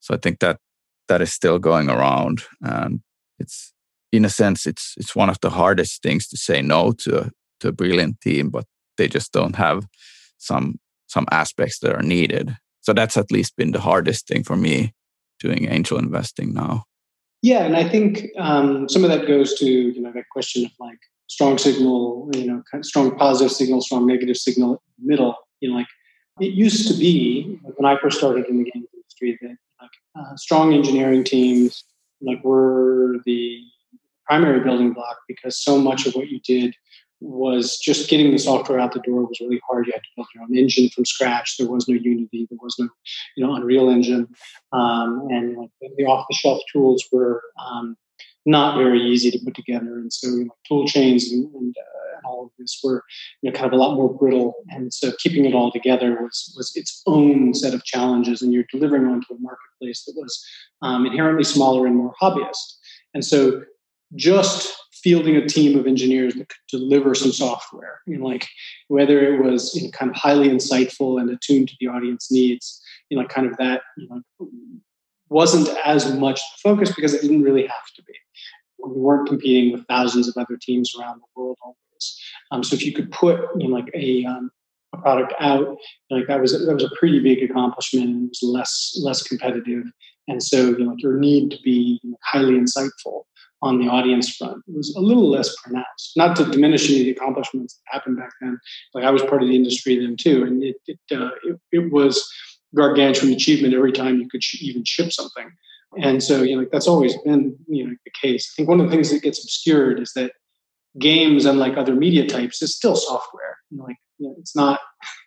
So I think that that is still going around, and it's in a sense, it's it's one of the hardest things to say no to a, to a brilliant team, but they just don't have some some aspects that are needed. So that's at least been the hardest thing for me doing angel investing now.
Yeah, and I think um, some of that goes to you know that question of like strong signal, you know, strong positive signal, strong negative signal, middle. You know, like it used to be when I first started in the game industry that like uh, strong engineering teams like were the primary building block because so much of what you did was just getting the software out the door was really hard. You had to build your own engine from scratch. There was no Unity. There was no, you know, Unreal Engine, um, and like, the off-the-shelf tools were um, not very easy to put together. And so, you know, tool chains and, and, uh, and, all of this were, you know, kind of a lot more brittle. And so, keeping it all together was was its own set of challenges. And you're delivering onto a marketplace that was um, inherently smaller and more hobbyist. And so, just fielding a team of engineers that could deliver some software, you know, like whether it was you know, kind of highly insightful and attuned to the audience needs, you know, kind of that, you know, wasn't as much the focus because it didn't really have to be. We weren't competing with thousands of other teams around the world always. Um, so if you could put, you know, like a, um, a product out, like that was that was a pretty big accomplishment and it was less less competitive. And so, you know, like your need to be highly insightful on the audience front was a little less pronounced. Not to diminish any of the accomplishments that happened back then. Like I was part of the industry then too, and it it, uh, it, it, was gargantuan achievement every time you could sh- even ship something. And so you know like that's always been you know the case. I think one of the things that gets obscured is that games, unlike other media types, is still software. You know, like you know, it's not (laughs)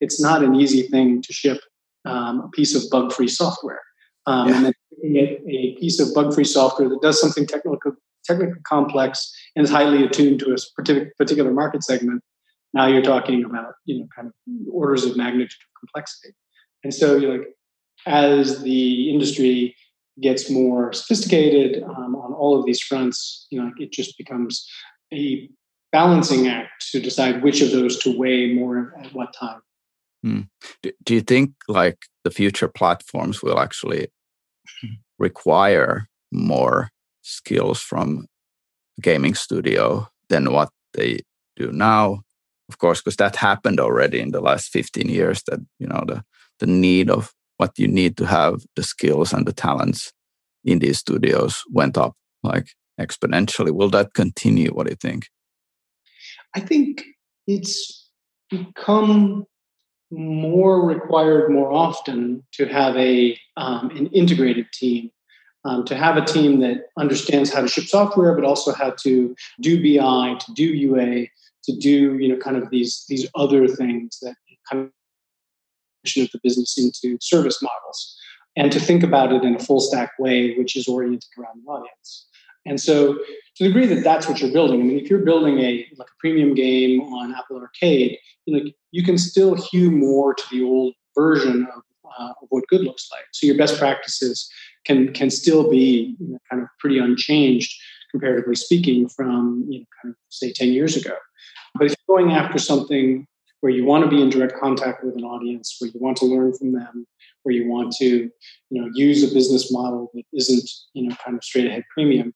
it's not an easy thing to ship um, a piece of bug-free software. Um, yeah. And a, a piece of bug-free software that does something technical, technically complex and is highly attuned to a particular market segment. Now you're talking about you know kind of orders of magnitude of complexity, and so you're like as the industry gets more sophisticated um, on all of these fronts, you know, it just becomes a balancing act to decide which of those to weigh more at what time.
Hmm. Do, do you think like the future platforms will actually require more skills from a gaming studio than what they do now? of course, because that happened already in the last 15 years that, you know, the, the need of what you need to have the skills and the talents in these studios went up like exponentially. Will that continue? What do you think?
I think it's become more required more often to have a um, an integrated team um, to have a team that understands how to ship software but also how to do bi to do ua to do you know kind of these these other things that kind of of the business into service models and to think about it in a full stack way which is oriented around the audience and so to the degree that that's what you're building i mean if you're building a like a premium game on apple arcade you know you can still hew more to the old version of, uh, of what good looks like. So your best practices can can still be you know, kind of pretty unchanged comparatively speaking from you know kind of say 10 years ago. But if you're going after something where you want to be in direct contact with an audience, where you want to learn from them, where you want to, you know, use a business model that isn't, you know, kind of straight ahead premium,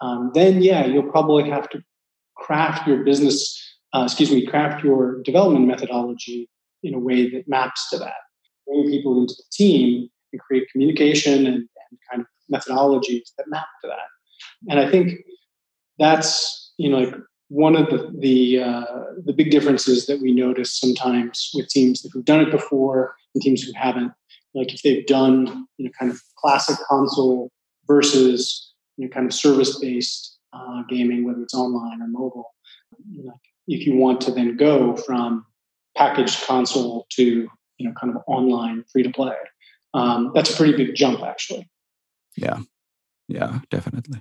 um, then yeah, you'll probably have to craft your business, uh, excuse me, craft your development methodology in a way that maps to that. Bring people into the team and create communication and, and kind of methodologies that map to that. And I think that's you know like one of the the, uh, the big differences that we notice sometimes with teams that have done it before and teams who haven't, like if they've done you know kind of classic console versus you know kind of service based uh, gaming, whether it's online or mobile. Like if you want to then go from packaged console to you know kind of online free to play, um, that's a pretty big jump actually.
Yeah, yeah, definitely.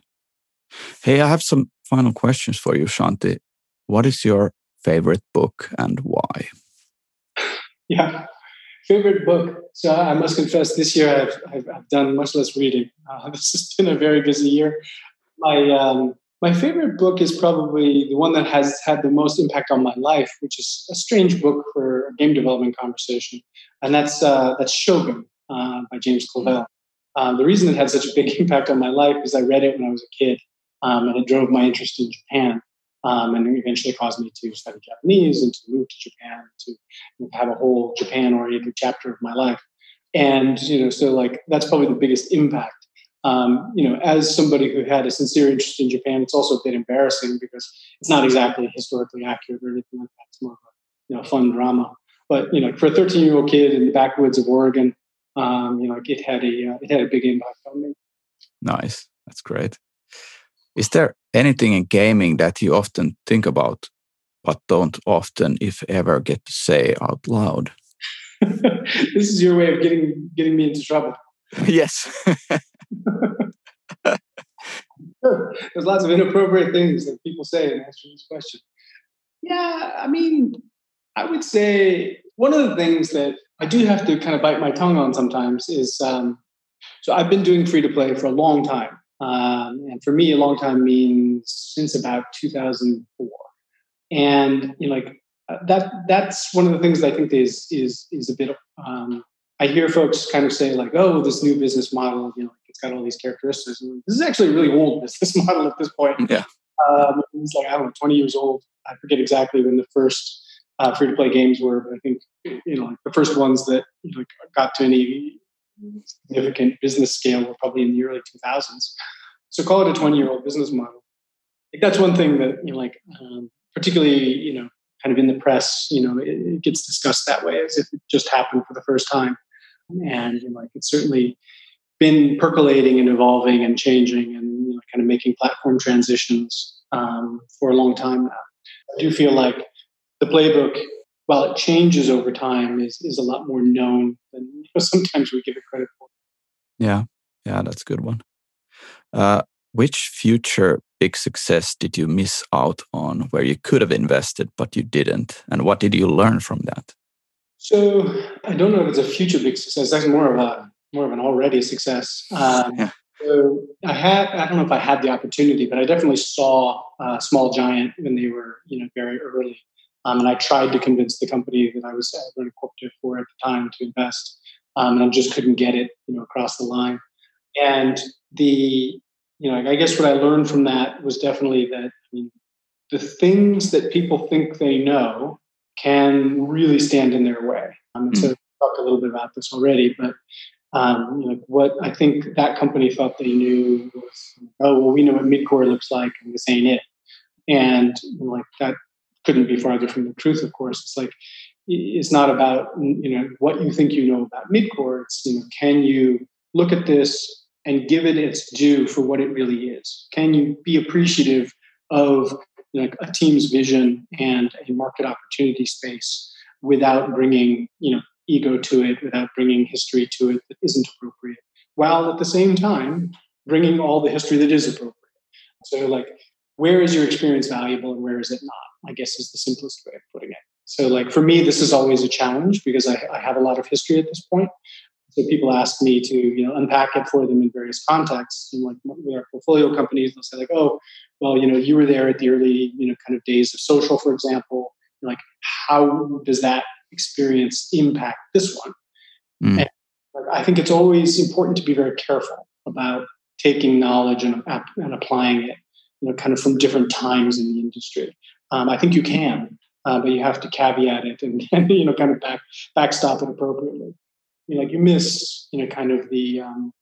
Hey, I have some final questions for you, Shanti. What is your favorite book and why?
Yeah, favorite book. So I must confess, this year I've, I've, I've done much less reading. (laughs) Uh, this has been a very busy year. My um, my favorite book is probably the one that has had the most impact on my life, which is a strange book for a game development conversation, and that's uh, that's Shogun uh, by James Clavell. Um, the reason it had such a big (laughs) impact on my life is I read it when I was a kid, um, and it drove my interest in Japan. Um, and eventually caused me to study Japanese and to move to Japan to have a whole Japan-oriented chapter of my life. And you know, so like that's probably the biggest impact. Um, you know, as somebody who had a sincere interest in Japan, it's also a bit embarrassing because it's not exactly historically accurate or anything like that. It's more of a you know fun drama. But you know, for a 13-year-old kid in the backwoods of Oregon, um, you know, it had a uh, it had a big impact on me.
Nice, that's great. Is there anything in gaming that you often think about, but don't often, if ever, get to say out loud? (laughs)
this is your way of getting getting me into trouble. (laughs)
yes. (laughs)
There's lots of inappropriate things that people say in answering this question. Yeah, I mean, I would say one of the things that I do have to kind of bite my tongue on sometimes is um, so I've been doing free to play for a long time. Um, and for me, a long time means since about 2004. And you know, like uh, that, that's one of the things I think is is is a bit. Um, I hear folks kind of say like, "Oh, this new business model, you know, it's got all these characteristics." And this is actually a really old (laughs) business model at this point.
Yeah,
um, it's like I don't know, 20 years old. I forget exactly when the first uh, free to play games were, but I think you know, like the first ones that you know, got to any significant business scale were probably in the early 2000s. So call it a 20 year old business model. Like that's one thing that, you know, like, um, particularly, you know, kind of in the press, you know, it, it, gets discussed that way as if it just happened for the first time. And, you know, like, it's certainly been percolating and evolving and changing and, you know, kind of making platform transitions um, for a long time now. I do feel like the playbook while it changes over time, is is a lot more known than know, (laughs) sometimes we give it credit for.
Yeah, yeah, that's a good one. Uh, which future big success did you miss out on where you could have invested but you didn't, and what did you learn from that?
So I don't know if it's a future big success. That's more of a more of an already success. Um, yeah. So I had I don't know if I had the opportunity, but I definitely saw uh, Small Giant when they were you know very early. Um, and I tried to convince the company that I was uh, running corporate for at the time to invest, um, and I just couldn't get it, you know, across the line. And the, you know, I guess what I learned from that was definitely that I mean, the things that people think they know can really stand in their way. Um, mm. So, talked a little bit about this already, but um, you know, what I think that company thought they knew was, oh, well, we know what midcore looks like, and this ain't it. And you know, like that couldn't be farther from the truth. Of course, it's like it's not about you know what you think you know about midcore. It's you know, can you look at this and give it its due for what it really is? Can you be appreciative of a team's vision and a market opportunity space without bringing you know ego to it, without bringing history to it that isn't appropriate, while at the same time bringing all the history that is appropriate. So, like, where is your experience valuable and where is it not? I guess is the simplest way of putting it. So, like, for me, this is always a challenge because I, I have a lot of history at this point. So people ask me to, you know, unpack it for them in various contexts. And like with our portfolio companies, they'll say like, "Oh, well, you know, you were there at the early, you know, kind of days of social, for example. Like, how does that experience impact this one. Mm. And I think it's always important to be very careful about taking knowledge and, and applying it, you know, kind of from different times in the industry. Um, I think you can, uh, but you have to caveat it and, (laughs) and, you know, kind of back backstop it appropriately. You know, like you miss, you know, kind of the um,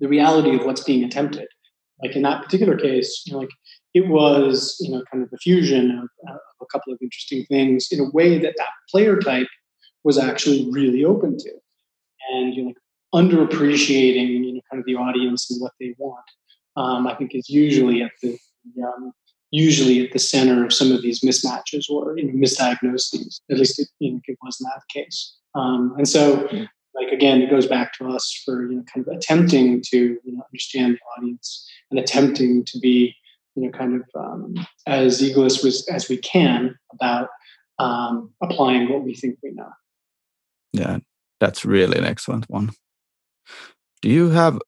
the reality of what's being attempted. Like in that particular case, you know, like it was you know kind of a fusion of, uh, of, a couple of interesting things in a way that that player type was actually really open to and you know like underappreciating you know kind of the audience and what they want um, i think is usually at the um, usually at the center of some of these mismatches or you know, misdiagnoses at least it, you know, it was not the case um, and so like again it goes back to us for you know kind of attempting to you know understand the audience and attempting to be you know, kind of um, as egoless as, as we can about um, applying what we think we know.
Yeah, that's really an excellent one. Do you have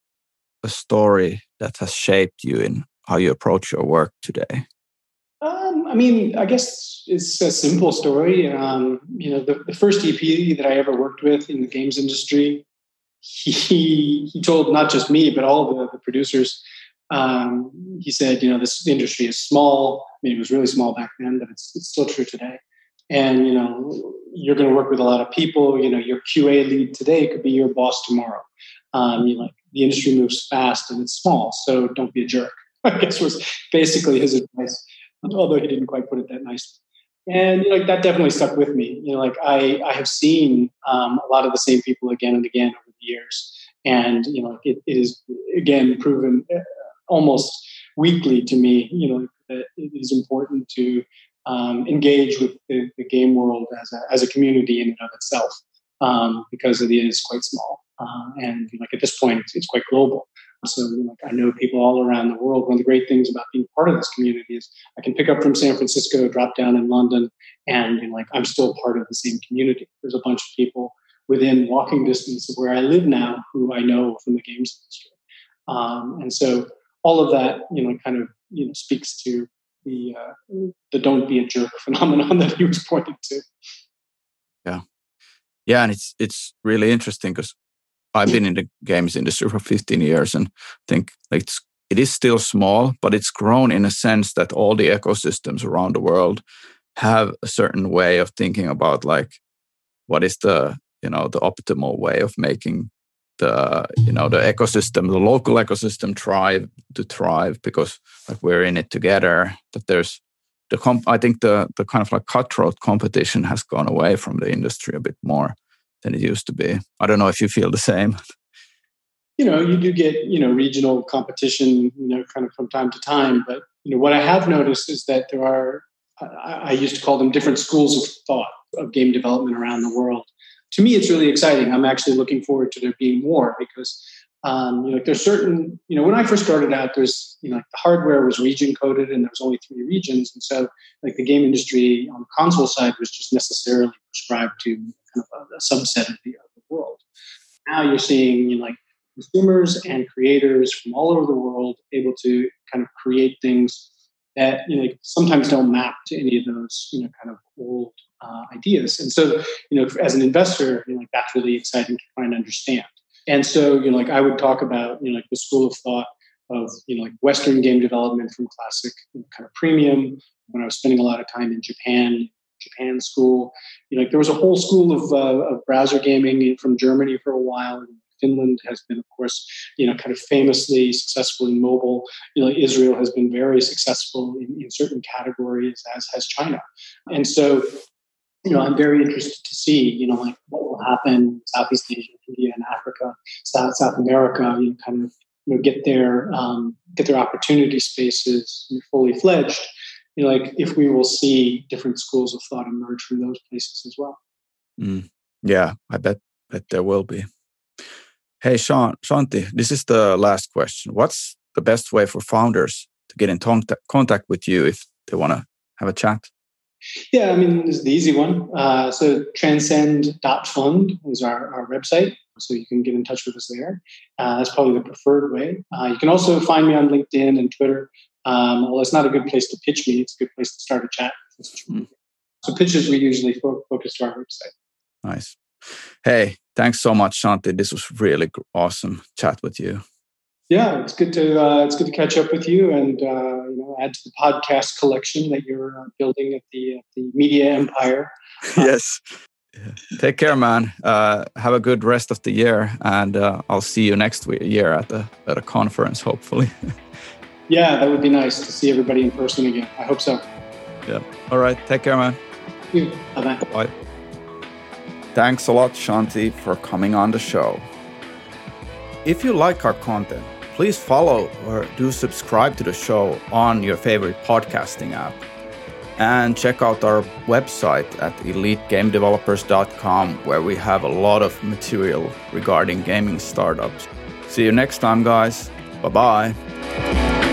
a story that has shaped you in how you approach your work today?
I mean, I guess it's a simple story. Um, you know, the, the, first EP that I ever worked with in the games industry, he he told not just me but all the, the producers um, he said, you know, this industry is small. I mean, it was really small back then, but it's, it's still true today. And, you know, you're going to work with a lot of people. You know, your QA lead today could be your boss tomorrow. Um, you know, the industry moves fast and it's small, so don't be a jerk. (laughs) I guess was basically his advice, (laughs) although he didn't quite put it that nicely. And you know, like that definitely stuck with me. You know, like I I have seen um, a lot of the same people again and again over the years, and you know, it, it is again proven almost weekly to me, you know, that it is important to um, engage with the, the, game world as a, as a community in and of itself um, because it is quite small. Uh, and like at this point, it's quite global. So like I know people all around the world. One of the great things about being part of this community is I can pick up from San Francisco, drop down in London, and you know, like I'm still part of the same community. There's a bunch of people within walking distance of where I live now who I know from the games industry. Um, and so all of that, you know, kind of you know speaks to the uh, the don't be a jerk (laughs) phenomenon that he was pointing to.
Yeah, yeah, and it's it's really interesting because I've been in the games industry for 15 years and think like it's it is still small, but it's grown in a sense that all the ecosystems around the world have a certain way of thinking about like what is the you know the optimal way of making the you know the ecosystem the local ecosystem thrive to thrive because like we're in it together that there's the comp i think the the kind of like cutthroat competition has gone away from the industry a bit more than it used to be i don't know if you feel the same
you know you do get you know regional competition you know kind of from time to time but you know what i have noticed is that there are I, I used to call them different schools of thought of game development around the world to me, it's really exciting. I'm actually looking forward to there being more because, um, you know, there's certain, you know, when I first started out, there's, you know, like the hardware was region coded and there was only three regions. And so, like, the game industry on the console side was just necessarily prescribed to a, a subset of the, of the world. Now you're seeing, you know, like, consumers and creators from all over the world able to kind of create things that you know sometimes don't map to any of those you know kind of old uh, ideas. And so, you know, as an investor, you know, like that's really exciting to try and understand. And so, you know, like I would talk about, you know, like the school of thought of, you know, like Western game development from classic you know, kind of premium. When I was spending a lot of time in Japan, Japan school. You know, like there was a whole school of, uh, of browser gaming from Germany for a while. And Finland has been, of course, you know, kind of famously successful in mobile. You know, Israel has been very successful in, in certain categories, as has China. And so, you know, I'm very interested to see, you know, like what will happen in Southeast Asia, India, and Africa, South South America. You know, kind of you know, get their um, get their opportunity spaces fully fledged. You know, like if we will see different schools of thought emerge from those places as well.
Mm. Yeah, I bet bet there will be. Hey, Sean, Shanti, this is the last question. What's the best way for founders to get in contact with you if they want to have a chat?
Yeah, I mean, this is the easy one. Uh, so transcend.fund is our, our website. So you can get in touch with us there. Uh, that's probably the preferred way. Uh, you can also find me on LinkedIn and Twitter. Um, although it's not a good place to pitch me, it's a good place to start a chat. Mm. So pitches we usually focus to our website.
Nice. Hey, thanks so much, Shanti. This was really awesome chat with you.
Yeah, it's good to uh, it's good to catch up with you and uh, you know add to the podcast collection that you're uh, building at the the media empire. (laughs)
yes. Take care, man. Uh, have a good rest of the year, and uh, I'll see you next year at the at a conference, hopefully. (laughs)
yeah, that would be nice to see everybody in person again. I hope so.
Yeah. All right. Take care, man.
Bye.
Bye. Thanks a lot, Shanti, for coming on the show. If you like our content, please follow or do subscribe to the show on your favorite podcasting app and check out our website at elitegamedevelopers.com where we have a lot of material regarding gaming startups. See you next time, guys. Bye bye.